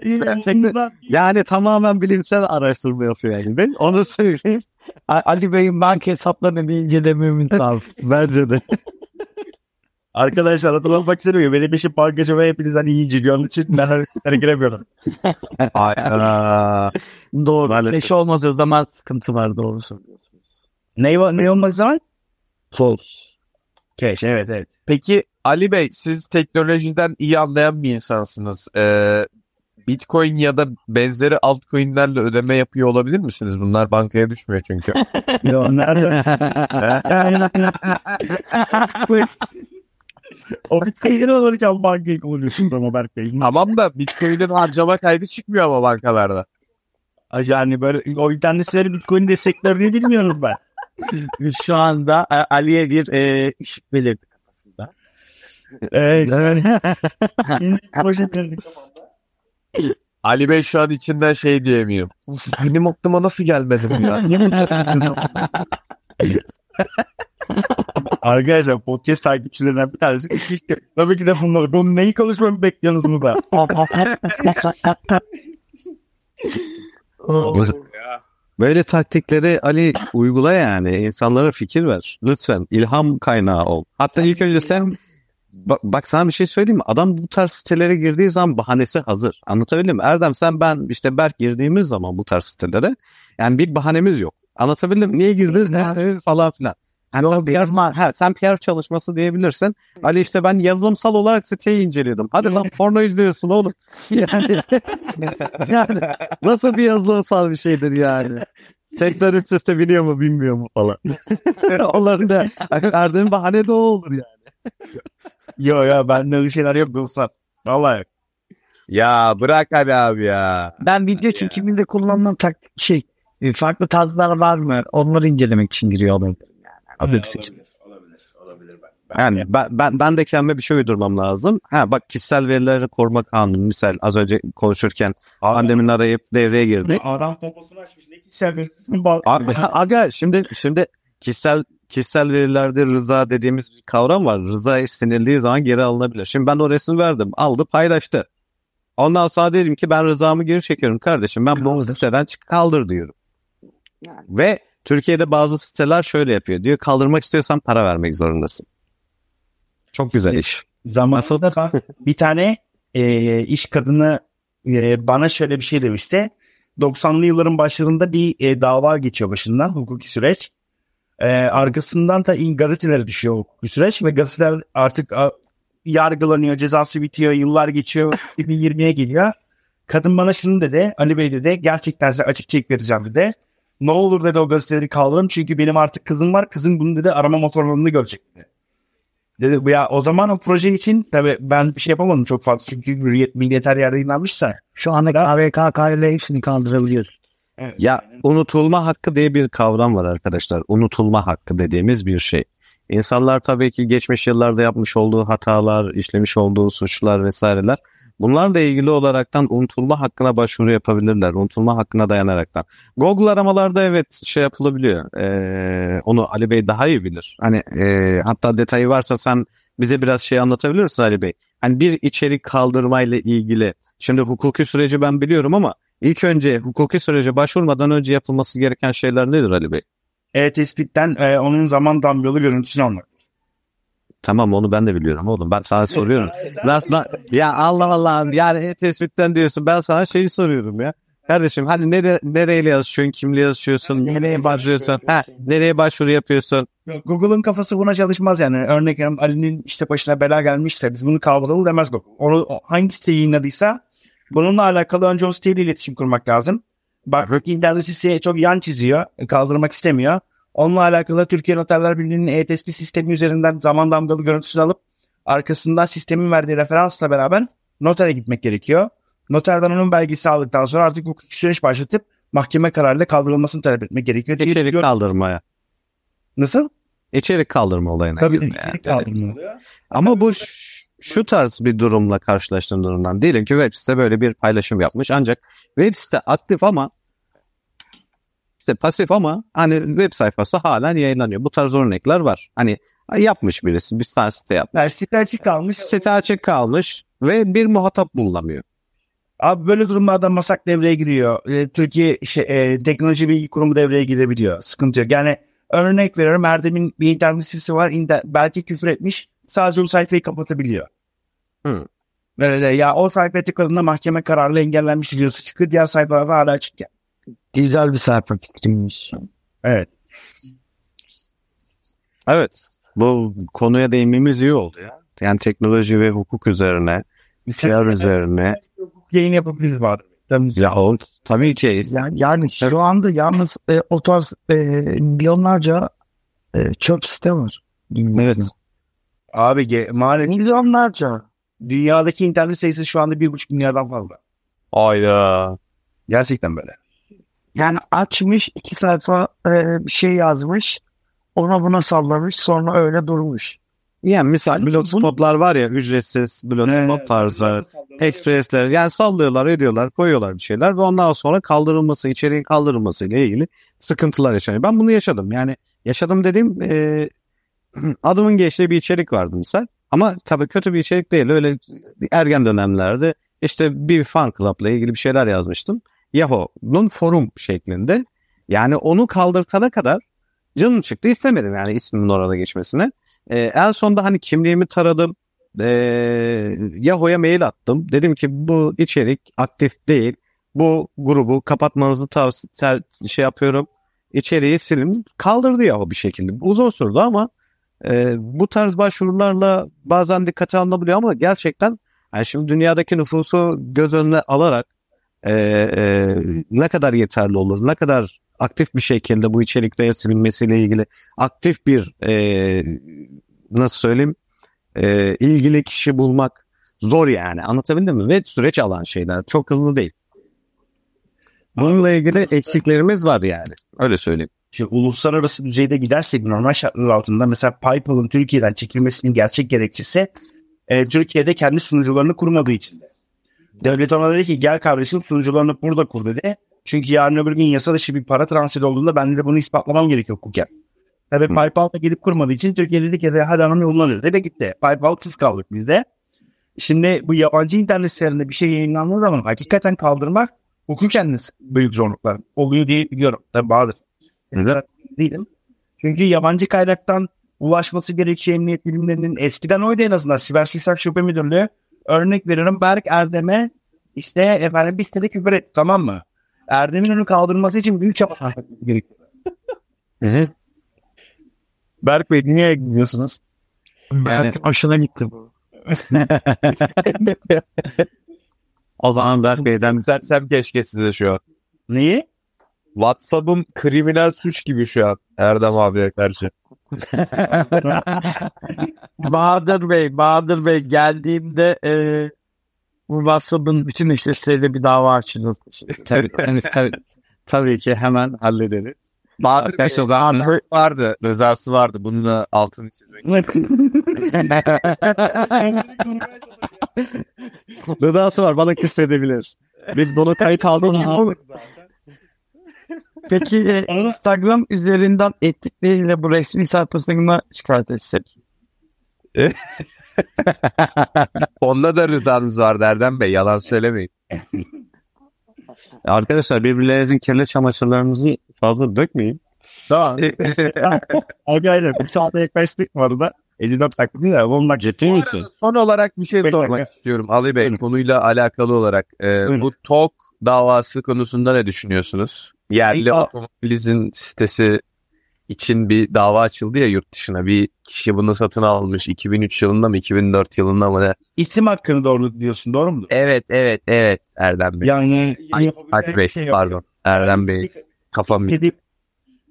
Speaker 3: Yani tamamen bilimsel araştırma yapıyor yani. Ben onu söyleyeyim.
Speaker 4: Ali Bey'in banka hesaplarını bir incelememiz lazım.
Speaker 3: Bence de.
Speaker 1: Arkadaşlar hatırlatmak istemiyorum. Benim işim bankacı ve hepinizden iyi inceliyor. Onun için ben hareketlere giremiyorum.
Speaker 2: Hayda.
Speaker 4: Doğru.
Speaker 3: Maalesef.
Speaker 4: Beş olmaz o zaman sıkıntı var doğru söylüyorsunuz.
Speaker 1: Ne, ne olmak zaman?
Speaker 4: Sol.
Speaker 1: Keş evet evet.
Speaker 2: Peki Ali Bey siz teknolojiden iyi anlayan bir insansınız. Ee, Bitcoin ya da benzeri altcoin'lerle ödeme yapıyor olabilir misiniz? Bunlar bankaya düşmüyor çünkü.
Speaker 1: Yo, nerede? o Bitcoin'leri alırken bankayı kullanıyorsun ama Berk Bey.
Speaker 2: tamam da Bitcoin'in harcama kaydı çıkmıyor ama bankalarda.
Speaker 1: Yani böyle o internet siteleri Bitcoin destekler diye bilmiyorum ben. Şu anda Ali'ye bir e, ışık belirdi kafasında. Evet.
Speaker 2: Ali Bey şu an içinden şey diyemiyor. Benim aklıma nasıl gelmedi bu ya?
Speaker 1: Arkadaşlar podcast takipçilerinden bir tanesi işte, tabii ki de bunları. Bunun neyi konuşmamı bekliyorsunuz burada?
Speaker 3: Böyle taktikleri Ali uygula yani. İnsanlara fikir ver. Lütfen ilham kaynağı ol. Hatta ilk önce sen bak, bak sana bir şey söyleyeyim mi? Adam bu tarz sitelere girdiği zaman bahanesi hazır. Anlatabildim mi? Erdem sen ben işte Berk girdiğimiz zaman bu tarz sitelere yani bir bahanemiz yok. Anlatabildim mi? Niye girdin? Falan filan. Yani sen PR, ha, sen PR çalışması diyebilirsin. Ali işte ben yazılımsal olarak siteyi inceliyordum. Hadi lan porno izliyorsun oğlum. Yani, yani nasıl bir yazılımsal bir şeydir yani. Sektör üst üste biliyor mu bilmiyor mu falan. Onların da verdiğin bahane de o olur yani.
Speaker 1: Yo ya bende öyle şeyler yok dostlar. Vallahi yok.
Speaker 2: ya bırak Ali abi ya.
Speaker 4: Ben video çekiminde kullanılan taktik şey e, farklı tarzlar var mı? Onları incelemek için giriyor olabilirim yani. Öyle bir seçim.
Speaker 3: Yani ben, ben, ben de kendime bir şey uydurmam lazım. Ha bak kişisel verileri koruma kanunu misal az önce konuşurken annemin arayıp devreye girdi.
Speaker 1: Adam poposunu açmış. Ne kişisel verisi?
Speaker 3: Aga şimdi şimdi kişisel kişisel verilerde rıza dediğimiz bir kavram var. Rıza istenildiği zaman geri alınabilir. Şimdi ben o resmi verdim. Aldı paylaştı. Ondan sonra dedim ki ben rızamı geri çekiyorum kardeşim. Ben bu siteden çık kaldır diyorum. Ve Türkiye'de bazı siteler şöyle yapıyor. Diyor kaldırmak istiyorsan para vermek zorundasın. Çok güzel iş.
Speaker 1: Zamanında ben bir tane e, iş kadını e, bana şöyle bir şey demişti. 90'lı yılların başlarında bir e, dava geçiyor başından hukuki süreç. E, arkasından da in gazetelere düşüyor hukuki süreç ve gazeteler artık a, yargılanıyor, cezası bitiyor, yıllar geçiyor, 2020'ye geliyor. Kadın bana şunu dedi, Ali Bey dedi, gerçekten size açık çek vereceğim dedi. Ne olur dedi o gazeteleri kaldırın çünkü benim artık kızım var, kızım bunu dedi arama motorlarını görecek dedi. Dedi ya o zaman o proje için tabii ben bir şey yapamadım çok fazla çünkü Hürriyet Milliyet her yerde inanmışsa.
Speaker 4: Şu anda KVKK ile hepsini kaldırabiliyoruz.
Speaker 1: Evet.
Speaker 3: Ya unutulma hakkı diye bir kavram var arkadaşlar. Unutulma hakkı dediğimiz bir şey. İnsanlar tabii ki geçmiş yıllarda yapmış olduğu hatalar, işlemiş olduğu suçlar vesaireler bunlarla ilgili olaraktan unutulma hakkına başvuru yapabilirler. Unutulma hakkına dayanaraktan. Google aramalarda evet şey yapılabiliyor. Ee, onu Ali Bey daha iyi bilir. Hani e, hatta detayı varsa sen bize biraz şey anlatabilir misin Ali Bey? Hani bir içerik kaldırmayla ilgili. Şimdi hukuki süreci ben biliyorum ama ilk önce hukuki sürece başvurmadan önce yapılması gereken şeyler nedir Ali Bey?
Speaker 1: E-tespitten e, onun zaman damgalı görüntüsünü almak.
Speaker 3: Tamam onu ben de biliyorum oğlum. Ben sana soruyorum. Na- ya Allah Allah yani e-tespitten diyorsun. Ben sana şeyi soruyorum ya. Kardeşim hani nere, nereyle yazışıyorsun, kimle yazışıyorsun, nereye başvuruyorsun, ha, nereye başvuru yapıyorsun?
Speaker 1: Google'ın kafası buna çalışmaz yani. Örnek veriyorum Ali'nin işte başına bela gelmişse biz bunu kaldıralım demez Google. Onu hangi siteyi yayınladıysa bununla alakalı önce o siteyle iletişim kurmak lazım. Bak internet sitesi çok yan çiziyor. Kaldırmak istemiyor. Onunla alakalı Türkiye Noterler Birliği'nin e-tespit sistemi üzerinden zaman damgalı görüntüsünü alıp arkasından sistemin verdiği referansla beraber notere gitmek gerekiyor. Noterden onun belgesi aldıktan sonra artık hukuki süreç başlatıp mahkeme kararıyla kaldırılmasını talep etmek gerekiyor. diye
Speaker 3: İçerik kaldırmaya.
Speaker 1: Nasıl?
Speaker 3: İçerik kaldırma olayına.
Speaker 1: Tabii
Speaker 3: girdi
Speaker 1: içerik
Speaker 3: yani.
Speaker 1: kaldırma.
Speaker 3: Ama bu şu tarz bir durumla karşılaştığım durumdan. Diyelim ki web site böyle bir paylaşım yapmış ancak web site aktif ama site pasif ama hani web sayfası halen yayınlanıyor. Bu tarz örnekler var. Hani yapmış birisi bir tane site yapmış.
Speaker 1: Yani site açık kalmış.
Speaker 3: Site açık kalmış ve bir muhatap bulunamıyor.
Speaker 1: Abi böyle durumlarda masak devreye giriyor. E, Türkiye şey, e, Teknoloji Bilgi Kurumu devreye girebiliyor. Sıkıntı yok. Yani örnek veriyorum Erdem'in bir internet sitesi var. İnter- belki küfür etmiş. Sadece o sayfayı kapatabiliyor.
Speaker 3: Hı.
Speaker 1: Böyle de, ya o sayfaya tıkladığında mahkeme kararıyla engellenmiş videosu çıkıyor. Diğer sayfalarda hala açık.
Speaker 4: Güzel bir sayfa fikriymiş.
Speaker 1: Evet.
Speaker 3: Evet. Bu konuya değinmemiz iyi oldu ya. Yani teknoloji ve hukuk üzerine, PR üzerine.
Speaker 1: yayın yapabiliriz. Tabii.
Speaker 3: Ya o tabii ki.
Speaker 4: Yani, yani şu anda yalnız e, o tarz e, milyonlarca e, çöp site var.
Speaker 3: Evet.
Speaker 1: Abi ge- maalesef
Speaker 4: Milyonlarca.
Speaker 1: dünyadaki internet sayısı şu anda bir buçuk milyardan fazla.
Speaker 3: Ayda.
Speaker 1: Gerçekten böyle.
Speaker 4: Yani açmış iki sayfa e, bir şey yazmış. Ona buna sallamış sonra öyle durmuş.
Speaker 3: Yani misal
Speaker 4: Bunu-
Speaker 3: blogspotlar var ya ücretsiz blogspot tarzı. Express'ler yani sallıyorlar ediyorlar koyuyorlar bir şeyler ve ondan sonra kaldırılması içeriğin kaldırılması ile ilgili sıkıntılar yaşanıyor. Ben bunu yaşadım yani yaşadım dediğim e, adımın geçtiği bir içerik vardı misal ama tabii kötü bir içerik değil öyle ergen dönemlerde işte bir fan club'la ilgili bir şeyler yazmıştım. Yahoo'nun forum şeklinde yani onu kaldırtana kadar canım çıktı istemedim yani ismimin orada geçmesine. E, en sonunda hani kimliğimi taradım e, Yahoo'ya mail attım. Dedim ki bu içerik aktif değil. Bu grubu kapatmanızı tavsiye şey yapıyorum. İçeriği silin. Kaldırdı Yahoo bir şekilde. Uzun sürdü ama e, bu tarz başvurularla bazen dikkate alınabiliyor ama gerçekten yani şimdi dünyadaki nüfusu göz önüne alarak e, e, ne kadar yeterli olur, ne kadar aktif bir şekilde bu içeriklerin silinmesiyle ilgili aktif bir e, nasıl söyleyeyim e, ilgili kişi bulmak zor yani anlatabildim mi? Ve süreç alan şeyler çok hızlı değil. Bununla ilgili eksiklerimiz var yani. Öyle söyleyeyim.
Speaker 1: Şimdi uluslararası düzeyde gidersek normal şartlar altında mesela PayPal'ın Türkiye'den çekilmesinin gerçek gerekçesi e, Türkiye'de kendi sunucularını kurmadığı için de. Devlet ona dedi ki gel kardeşim sunucularını burada kur dedi. Çünkü yarın öbür gün yasa dışı bir para transferi olduğunda ben de bunu ispatlamam gerekiyor hukuken. Tabii PayPal da gelip kurmadığı için Türkiye dedi ki hadi hanım yollanır dedi gitti. PayPal'sız kaldık biz de. Şimdi bu yabancı internet sitelerinde bir şey yayınlandığı zaman hakikaten kaldırmak hukuken büyük zorluklar oluyor diye biliyorum. Tabii Bahadır.
Speaker 3: Neden?
Speaker 1: Değilim. Çünkü yabancı kaynaktan ulaşması gerekçe emniyet bilimlerinin eskiden oydu en azından Siber Suçlar Şube Müdürlüğü. Örnek veriyorum Berk Erdem'e işte efendim bir sitede küfür etti tamam mı? Erdem'in onu kaldırması için büyük çaba sarf etmesi gerekiyor. Berk Bey niye gidiyorsunuz?
Speaker 3: Yani-
Speaker 4: hoşuna gitti bu.
Speaker 3: O zaman Berk Bey'den
Speaker 2: Dersem keşke size şu an.
Speaker 1: Neyi?
Speaker 2: WhatsApp'ım kriminal suç gibi şu an Erdem abiye karşı.
Speaker 4: Bahadır Bey, Bahadır Bey geldiğimde e, bu WhatsApp'ın bütün eşleşleriyle bir dava açılır.
Speaker 3: tabii, yani tabii, tabii ki hemen hallederiz. Arkadaşlar
Speaker 2: Rızası vardı. Rızası vardı. Bunun da altını çizmek.
Speaker 3: rızası var bana küfredebilir. Biz bunu kayıt altına aldık.
Speaker 4: Peki e, Instagram üzerinden ettikleriyle bu resmi sayfasına şikayet etsek.
Speaker 2: Onda da rızanız vardı Erdem Bey. Yalan söylemeyin.
Speaker 3: Arkadaşlar birbirlerinizin kirli çamaşırlarınızı fazla dökmeyin.
Speaker 1: Tamam. Abi aynen. Bir saate yaklaştık var da. 54 dakika ya. Onlar
Speaker 3: Ciddi misin?
Speaker 2: Son olarak bir şey
Speaker 1: Beş
Speaker 2: sormak istiyorum Ali Bey.
Speaker 1: Buyurun.
Speaker 2: Konuyla alakalı olarak. e,
Speaker 1: Buyurun.
Speaker 2: bu TOK davası konusunda ne düşünüyorsunuz? Yerli
Speaker 1: Aa.
Speaker 2: otomobilizm sitesi için bir dava açıldı ya yurt dışına. Bir kişi bunu satın almış 2003 yılında mı 2004 yılında mı ne?
Speaker 1: isim hakkını doğru diyorsun doğru mudur?
Speaker 2: Evet evet evet Erdem Bey.
Speaker 1: Yani
Speaker 2: Ay,
Speaker 1: yapabileceği
Speaker 2: Hadi Bey
Speaker 1: şey yok.
Speaker 2: pardon. Erdem Bey kafam
Speaker 1: İstediğim-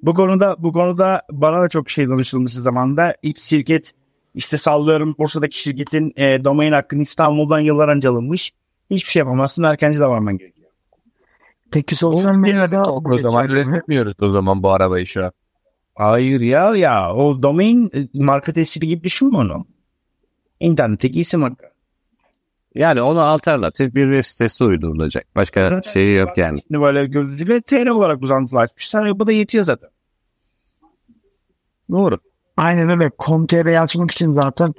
Speaker 1: Bu konuda bu konuda bana da çok şey danışılmıştı zamanda. X şirket işte sallıyorum Bursa'daki şirketin e, domain hakkını İstanbul'dan yıllar önce alınmış. Hiçbir şey yapamazsın. Erkenci davranman gerekiyor.
Speaker 4: Peki sosyal medyada
Speaker 2: o zaman üretmiyoruz o zaman bu arabayı şu an.
Speaker 1: Hayır ya ya o domain e, marka tescili gibi düşünme onu. İnternetteki isim hakkı.
Speaker 3: Yani ona alternatif bir web sitesi uydurulacak. Başka
Speaker 1: Zaten-
Speaker 3: şeyi yok yani.
Speaker 1: Şimdi böyle gözüyle TR olarak uzantılaşmışlar. Bu da yetiyor zaten.
Speaker 3: Doğru.
Speaker 4: aynen öyle. Com.tr açmak için zaten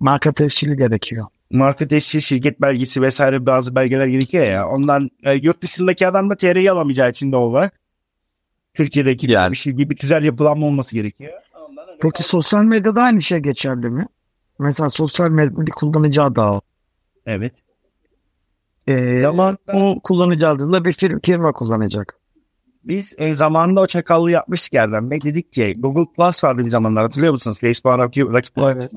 Speaker 4: marka tescili gerekiyor.
Speaker 1: Marka tescil, şirket belgesi vesaire bazı belgeler gerekiyor ya. Ondan e, yurt dışındaki adam da TR'yi alamayacağı için de olarak Türkiye'deki
Speaker 3: Yani.
Speaker 1: bir şey gibi güzel yapılanma olması gerekiyor.
Speaker 4: Peki sosyal medyada aynı şey geçerli mi? Mesela sosyal medya bir kullanıcı adı al.
Speaker 1: Evet.
Speaker 4: Ee,
Speaker 1: Zaman
Speaker 4: o kullanıcı adında bir firma, firma kullanacak.
Speaker 1: biz e, zamanında o çakallığı yapmıştık Erdem Bey. Dedik ki Google Plus vardı bir zamanlar hatırlıyor musunuz? Facebook'a rakip, rakip olarak.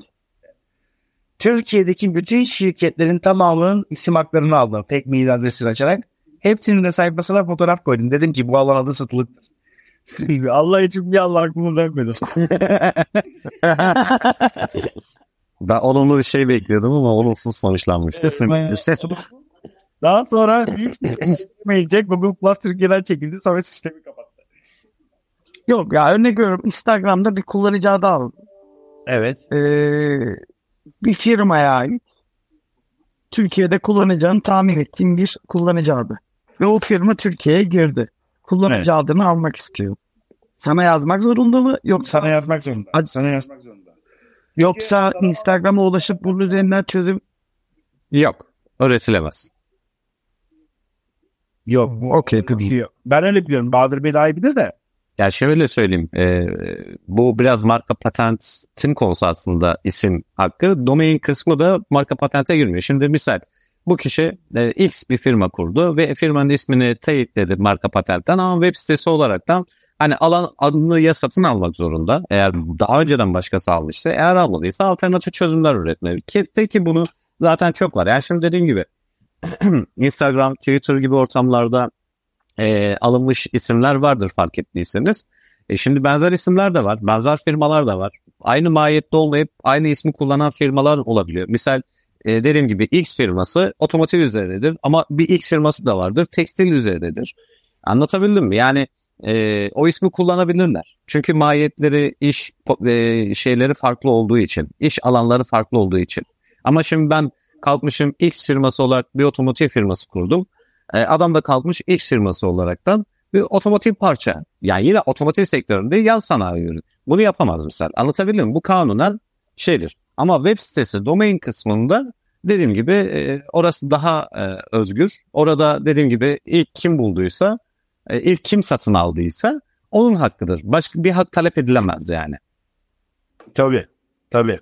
Speaker 1: Türkiye'deki bütün şirketlerin tamamının isim haklarını aldım. Tek mail adresini açarak. Hepsinin de sayfasına fotoğraf koydum. Dedim ki bu alan adı satılıktır. Allah için bir Allah aklıma vermedi.
Speaker 3: Ben olumlu bir şey bekliyordum ama olumsuz sonuçlanmıştı.
Speaker 1: Daha sonra büyük gelecek Google Plus Türkiye'den çekildi sonra sistemi kapattı.
Speaker 4: Yok ya örnek veriyorum Instagram'da bir kullanıcı adı aldım.
Speaker 1: Evet.
Speaker 4: Ee, bir firmaya ait Türkiye'de kullanacağını tahmin ettiğim bir kullanıcı adı. Ve o firma Türkiye'ye girdi. Kullanıcı
Speaker 1: Evet.
Speaker 4: adını almak istiyor. Sana yazmak zorunda mı yoksa
Speaker 1: Sana yazmak zorunda.
Speaker 4: Hadi.
Speaker 1: Sana yazmak zorunda.
Speaker 4: yoksa Instagram'a ulaşıp bunun üzerinden çözüm
Speaker 3: Yok. Öğretilemez.
Speaker 1: Yok.
Speaker 4: Okey, tabii.
Speaker 1: Yok. Ben öyle biliyorum. Bahadır Bey daha iyi bilir de.
Speaker 3: Ya şöyle söyleyeyim. e, bu biraz marka patentin konusu aslında isim hakkı. Domain kısmı da marka patente girmiyor. Şimdi misal bu kişi e, X bir firma kurdu ve firmanın ismini teyitledi marka patentten ama web sitesi olaraktan hani alan adını ya satın almak zorunda. Eğer daha önceden başkası almışsa eğer almadıysa alternatif çözümler üretmeli. Ki, ki bunu zaten çok var. Yani şimdi dediğim gibi Instagram, Twitter gibi ortamlarda e, alınmış isimler vardır fark ettiyseniz. E, şimdi benzer isimler de var. Benzer firmalar da var. Aynı mahiyette olmayıp aynı ismi kullanan firmalar olabiliyor. Misal e, dediğim gibi X firması otomotiv üzerinedir ama bir X firması da vardır. Tekstil üzerinedir. Anlatabildim mi? Yani e, o ismi kullanabilirler. Çünkü mahiyetleri, iş e, şeyleri farklı olduğu için, iş alanları farklı olduğu için. Ama şimdi ben kalkmışım X firması olarak bir otomotiv firması kurdum. E, adam da kalkmış X firması olaraktan bir otomotiv parça. Yani yine otomotiv sektöründe yan sanayi ürün. Bunu yapamaz misal. Anlatabildim mi? Bu kanunen şeydir. Ama web sitesi domain kısmında dediğim gibi e, orası daha e, özgür. Orada dediğim gibi ilk kim bulduysa, e, ilk kim satın aldıysa onun hakkıdır. Başka bir hak talep edilemez yani.
Speaker 1: Tabii. Tabii.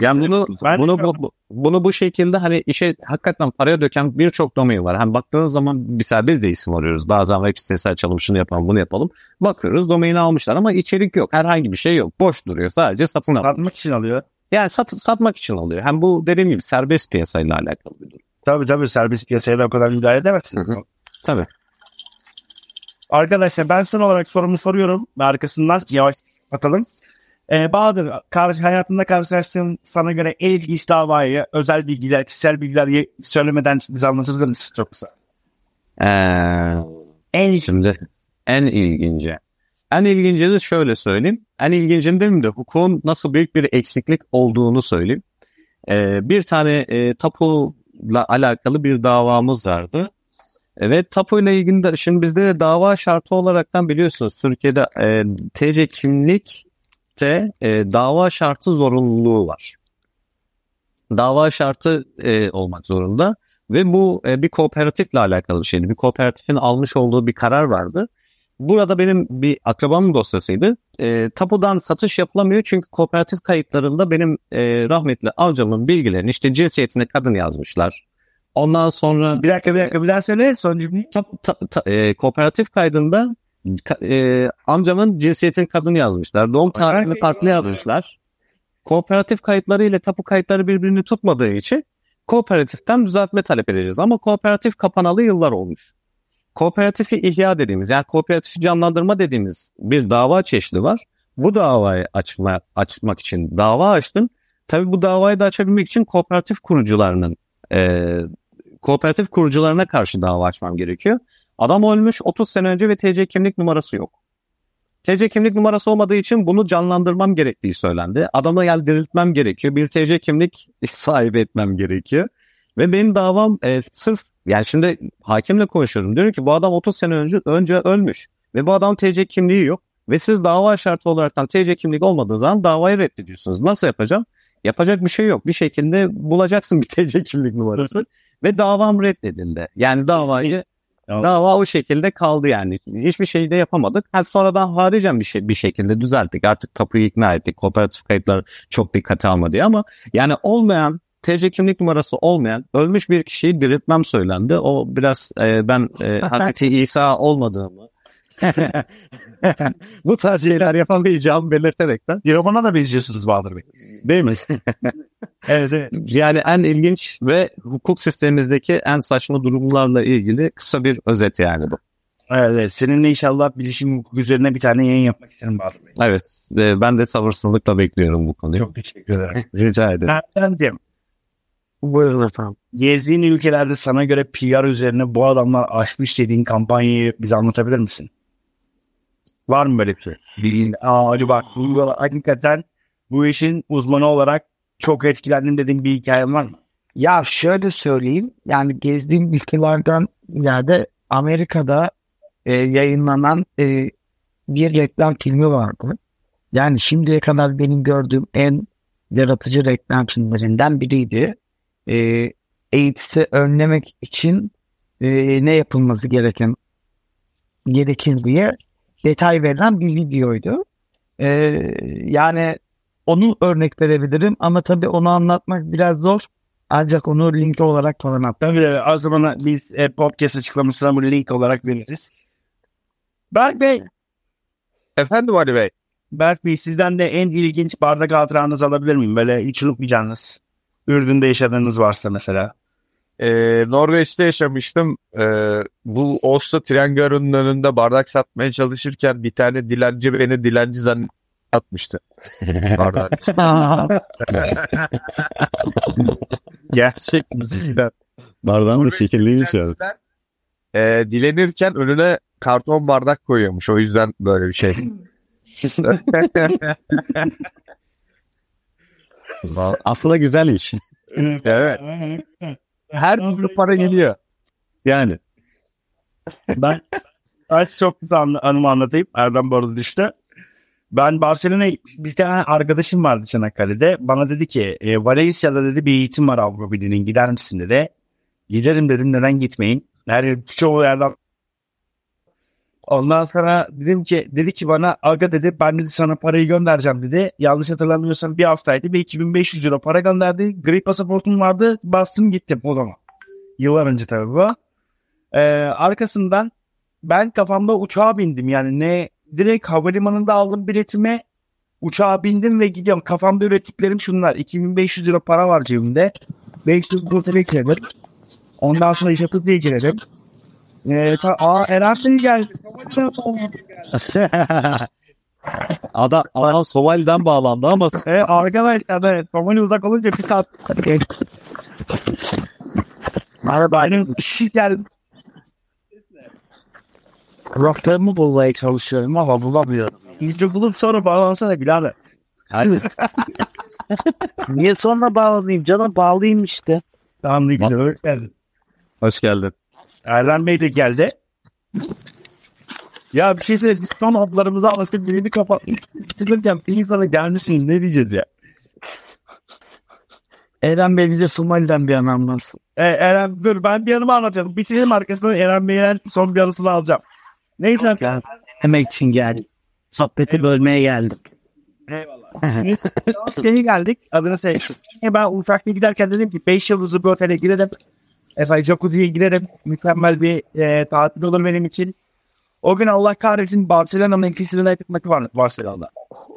Speaker 3: Yani bunu
Speaker 1: Ben
Speaker 3: bunu bu, bu- bunu bu şekilde hani işe hakikaten paraya döken birçok domain var. Hani baktığınız zaman mesela biz de isim arıyoruz. Bazen web sitesi açalım, şunu yapalım, bunu yapalım. Bakıyoruz domaini almışlar ama içerik yok. Herhangi bir şey yok. Boş duruyor. Sadece satın al.
Speaker 1: Satmak için alıyor.
Speaker 3: Yani sat, satmak için alıyor. Hem bu dediğim gibi serbest piyasayla alakalı bir durum.
Speaker 1: Tabii tabii serbest piyasaya da o kadar müdahale edemezsin.
Speaker 3: Hı hı. Tabii.
Speaker 1: Arkadaşlar ben son olarak sorumu soruyorum ve arkasından yavaş atalım. Ee, Bahadır karşı, hayatında karşılaştığın sana göre en ilginç davayı özel bilgiler, kişisel bilgiler söylemeden bize anlatır mısın çok kısa?
Speaker 3: Ee, en şimdi en ilginci. En ilginci de şöyle söyleyeyim. En ilgincini demeyeyim de hukukun nasıl büyük bir eksiklik olduğunu söyleyeyim. Ee, bir tane e, tapuyla alakalı bir davamız vardı. E, Ve tapuyla ilgili de şimdi bizde de dava şartı olaraktan biliyorsunuz Türkiye'de e, TC kimlikte e, dava şartı zorunluluğu var. Dava şartı e, olmak zorunda. Ve bu e, bir kooperatifle alakalı bir şeydi. Bir kooperatifin almış olduğu bir karar vardı. Burada benim bir akrabamın dosyasıydı. E, tapudan satış yapılamıyor çünkü kooperatif kayıtlarında benim e, rahmetli amcamın bilgilerini işte cinsiyetine kadın yazmışlar. Ondan sonra
Speaker 1: Bir dakika bir dakika bir daha söyle son cümleyi.
Speaker 3: ta- ta- ta- e, kooperatif kaydında ka- e, amcamın cinsiyetini kadın yazmışlar. Doğum tarihini farklı yazmışlar. Kooperatif kayıtları ile tapu kayıtları birbirini tutmadığı için kooperatiften düzeltme talep edeceğiz. Ama kooperatif kapanalı yıllar olmuş. Kooperatifi ihya dediğimiz yani kooperatifi canlandırma dediğimiz bir dava çeşidi var. Bu davayı açma, açmak için dava açtım. Tabii bu davayı da açabilmek için kooperatif kurucularının e, kooperatif kurucularına karşı dava açmam gerekiyor. Adam ölmüş 30 sene önce ve TC kimlik numarası yok. TC kimlik numarası olmadığı için bunu canlandırmam gerektiği söylendi. Adama gel diriltmem gerekiyor. Bir TC kimlik sahibi etmem gerekiyor. Ve benim davam e, sırf yani şimdi hakimle konuşuyorum. Diyorum ki bu adam 30 sene önce, önce ölmüş. Ve bu adam TC kimliği yok. Ve siz dava şartı olaraktan TC kimlik olmadığı zaman davayı reddediyorsunuz. Nasıl yapacağım? Yapacak bir şey yok. Bir şekilde bulacaksın bir TC kimlik numarası. Ve davam reddedildi. Yani davayı
Speaker 1: Ya-
Speaker 3: dava o şekilde kaldı yani. Hiçbir şey de yapamadık. Ha, sonradan haricen bir şey bir şekilde düzelttik. Artık tapuyu ikna ettik. Kooperatif kayıtları çok dikkate alma diye ama yani olmayan TC kimlik numarası olmayan ölmüş bir kişiyi diriltmem söylendi. O biraz e, ben e, Hazreti İsa olmadığımı bu tarz şeyler yapamayacağımı belirterekten
Speaker 1: Yaman'a da benziyorsunuz Bahadır Bey.
Speaker 3: değil mi?
Speaker 1: Evet, evet.
Speaker 3: Yani en ilginç ve hukuk sistemimizdeki en saçma durumlarla ilgili kısa bir özet yani bu.
Speaker 1: Evet. Seninle inşallah bilişim hukuku üzerine bir tane yayın yapmak isterim Bahadır Bey.
Speaker 3: Evet ve ben de sabırsızlıkla bekliyorum bu konuyu.
Speaker 1: Çok teşekkür ederim.
Speaker 3: Rica ederim.
Speaker 1: Erden'cim,
Speaker 4: Buyurun efendim.
Speaker 1: gezdiğin ülkelerde sana göre PR üzerine bu adamlar aşmış dediğin kampanyayı bize anlatabilir misin? Var mı böyle bir şey? Bilin. Aa, bu hakikaten bu işin uzmanı olarak çok etkilendim dediğin bir hikayen var mı?
Speaker 4: Ya şöyle söyleyeyim. Yani gezdiğim ülkelerden yerde Amerika'da e, yayınlanan e, bir reklam filmi vardı. Yani şimdiye kadar benim gördüğüm en yaratıcı reklam filmlerinden biriydi. E, AIDS'i önlemek için e, ne yapılması gereken gerekir diye detay verilen bir videoydu. E, yani onu örnek verebilirim ama tabii onu anlatmak biraz zor. Ancak onu link olarak falan at.
Speaker 1: Tabii de o zaman biz e, podcast açıklamasına bu link olarak veririz. Berk Bey,
Speaker 2: Efendim Ali Bey.
Speaker 1: Berk Bey sizden de en ilginç bardak hatıranızı alabilir miyim? Böyle hiç unutmayacağınız. Ürdün'de yaşadığınız varsa mesela.
Speaker 2: Ee, Norveç'te yaşamıştım. Ee, bu Oslo tren garının önünde bardak satmaya çalışırken bir tane dilenci beni dilenci zannetmişti. Bardak. Gerçek müzikten.
Speaker 3: Bardağın da şekilliymiş yani.
Speaker 2: Ee, dilenirken önüne karton bardak koyuyormuş. O yüzden böyle bir şey.
Speaker 3: Aslında güzel iş.
Speaker 2: evet. Her türlü para geliyor.
Speaker 3: Yani.
Speaker 1: Ben ben çok an- anımı anlatayım. Erdem bu arada düştü. Ben Barcelona'ya bir tane arkadaşım vardı Çanakkale'de. Bana dedi ki e, Valencia'da dedi bir eğitim var Avrupa Birliği'nin gider misin dedi. Giderim dedim neden gitmeyin. Her çoğu yerden Ondan sonra dedim ki dedi ki bana aga dedi ben dedi sana parayı göndereceğim dedi. Yanlış hatırlamıyorsam bir hastaydı ve 2500 euro para gönderdi. Gri pasaportum vardı bastım gittim o zaman. Yıllar önce tabii bu. Ee, arkasından ben kafamda uçağa bindim yani ne direkt havalimanında aldım biletime uçağa bindim ve gidiyorum. Kafamda ürettiklerim şunlar 2500 euro para var cebimde. 500 euro ekledim. Ondan sonra işe diye girelim. Ee, ta- aa Bey geldi.
Speaker 3: adam, adam Somali'den bağlandı ama
Speaker 1: Ee, arkadaşlar evet. Somali uzak olunca bir saat.
Speaker 4: Merhaba.
Speaker 1: Benim işi geldi.
Speaker 4: Rocklarımı bulmaya çalışıyorum ama bulamıyorum.
Speaker 1: İyice bulup sonra bağlansana birader.
Speaker 4: Niye sonra bağlanayım canım? Bağlayayım işte.
Speaker 1: Tamam ne güzel. Hoş geldin.
Speaker 3: hoş geldin.
Speaker 1: Erden Bey de geldi. Ya bir şey söyleyeyim. Biz son adlarımızı anlatıp birini kapattık. Bir insana gelmişsiniz. Ne diyeceğiz ya?
Speaker 4: Eren Bey bize Somali'den bir an anlatsın.
Speaker 1: Ee, Eren dur ben bir yanımı anlatıyorum. Bitirelim arkasından Eren Bey'in son bir yarısını alacağım. Neyse.
Speaker 4: Gel. Demek için geldim. Sohbeti bölmeye geldim.
Speaker 1: Eyvallah. Şimdi geldik. Adına şey. Ben uçakla giderken dedim ki 5 yıldızlı bir otele girelim. Efendim jacuzziye girerim. Mükemmel bir e, tatil olur benim için. O gün Allah kahretsin Barcelona'nın ikisine yapmak var Barcelona'da.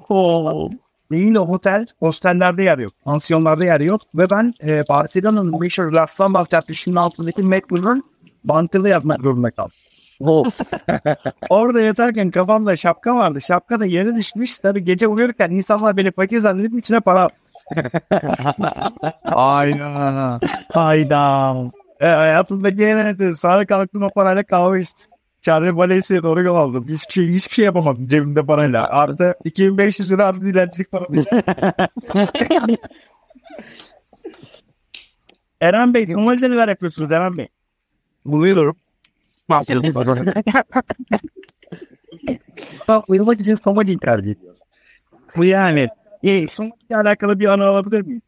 Speaker 1: Oh. Değil o otel, hostellerde yer yok. Pansiyonlarda yer yok. Ve ben e, Barcelona'nın meşhur Las Lambas Caddesi'nin altındaki metro'nun bantını yapmak zorunda kaldım. Orada yatarken kafamda şapka vardı. Şapka da yere düşmüş. Tabii gece uyurken insanlar beni fakir zannedip içine para
Speaker 2: Aynen.
Speaker 4: Hayda.
Speaker 1: E, hayatımdaki en önemli. Sonra kalktım o parayla kahve içtim. Charlie Valencia'ya doğru yol aldım. Hiçbir şey, hiçbir şey yapamadım cebimde parayla. Artı 2500 lira artı dilencilik parası. Eren Bey, Somali'de neler yapıyorsunuz Eren Bey?
Speaker 2: Buluyorum.
Speaker 1: Bak, uyumak için Somali'yi tercih ediyor.
Speaker 4: Bu yani.
Speaker 1: E, Somali'yle alakalı bir anı alabilir miyiz?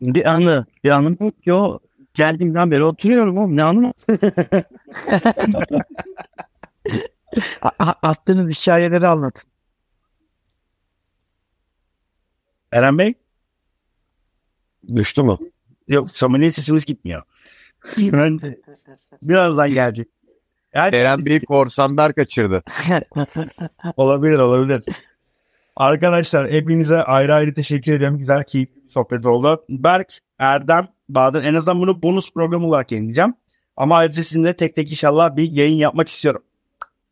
Speaker 4: Bir anı. Bir anım yok. Yo. Geldiğimden beri oturuyorum oğlum. Ne anım? Attığınız hikayeleri anlatın.
Speaker 1: Eren Bey?
Speaker 3: Düştü mü?
Speaker 1: Yok Somali'ye sesimiz gitmiyor. ben birazdan gelecek. Yani
Speaker 2: Eren Bey korsanlar kaçırdı.
Speaker 1: olabilir olabilir. Arkadaşlar hepinize ayrı ayrı teşekkür ediyorum. Güzel keyifli bir sohbet oldu. Berk, Erdem, Bahadır en azından bunu bonus program olarak yayınlayacağım. Ama ayrıca sizinle tek tek inşallah bir yayın yapmak istiyorum.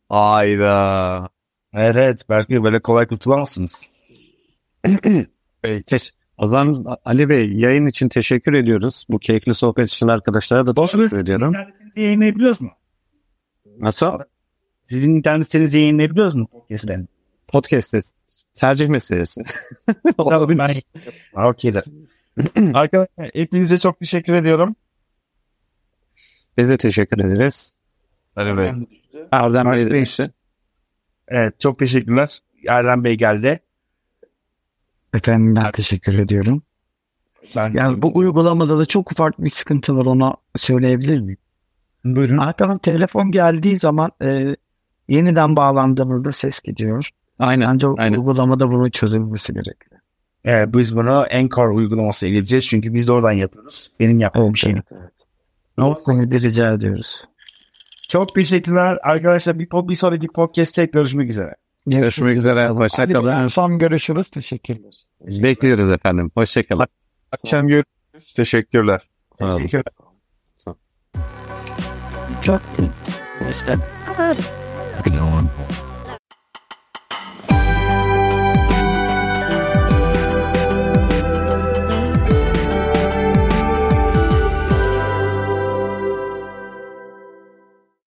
Speaker 3: Ayda.
Speaker 1: Evet evet belki böyle kolay kurtulamazsınız.
Speaker 3: Teş- O zaman Ali Bey yayın için teşekkür ediyoruz. Bu keyifli sohbet için arkadaşlara da teşekkür ediyorum.
Speaker 1: yayınlayabiliyoruz mu?
Speaker 3: Nasıl?
Speaker 1: Sizin internet sitenizi yayınlayabiliyoruz mu? Podcast'ten.
Speaker 3: Podcast'te tercih meselesi.
Speaker 1: Tabii ben Ha, okeydir. Arkadaşlar hepinize çok teşekkür ediyorum.
Speaker 3: Biz de teşekkür ederiz.
Speaker 2: Ali Bey.
Speaker 3: Erdem Bey
Speaker 1: Erdem
Speaker 3: de
Speaker 1: Bey.
Speaker 3: işte.
Speaker 1: Evet çok teşekkürler. Erdem Bey geldi.
Speaker 4: Efendim ben teşekkür ediyorum.
Speaker 1: Ben
Speaker 4: Yani bu uygulamada da çok ufak bir sıkıntı var ona söyleyebilir miyim?
Speaker 1: Buyurun.
Speaker 4: Arkadan telefon geldiği zaman e, yeniden bağlandığımızda ses gidiyor.
Speaker 3: Aynen.
Speaker 4: Bence
Speaker 3: aynen.
Speaker 4: uygulamada bunun çözülmesi gerekiyor.
Speaker 1: Evet, biz bunu Encore uygulamasıyla ilgileyeceğiz. Çünkü biz de oradan yapıyoruz. Benim yaptığım
Speaker 4: Evet,
Speaker 1: şey.
Speaker 4: evet. O konuda rica ediyoruz.
Speaker 1: Çok teşekkürler. Arkadaşlar bir, bir sonraki podcast'te görüşmek üzere.
Speaker 3: Görüşmek üzere. Hoşçakalın.
Speaker 4: son görüşürüz. Teşekkürler.
Speaker 3: Bekliyoruz efendim. Hoşçakalın.
Speaker 2: Akşam görüşürüz. Teşekkürler.
Speaker 3: Sağ olun.
Speaker 1: Teşekkürler.
Speaker 4: Çok. İşte.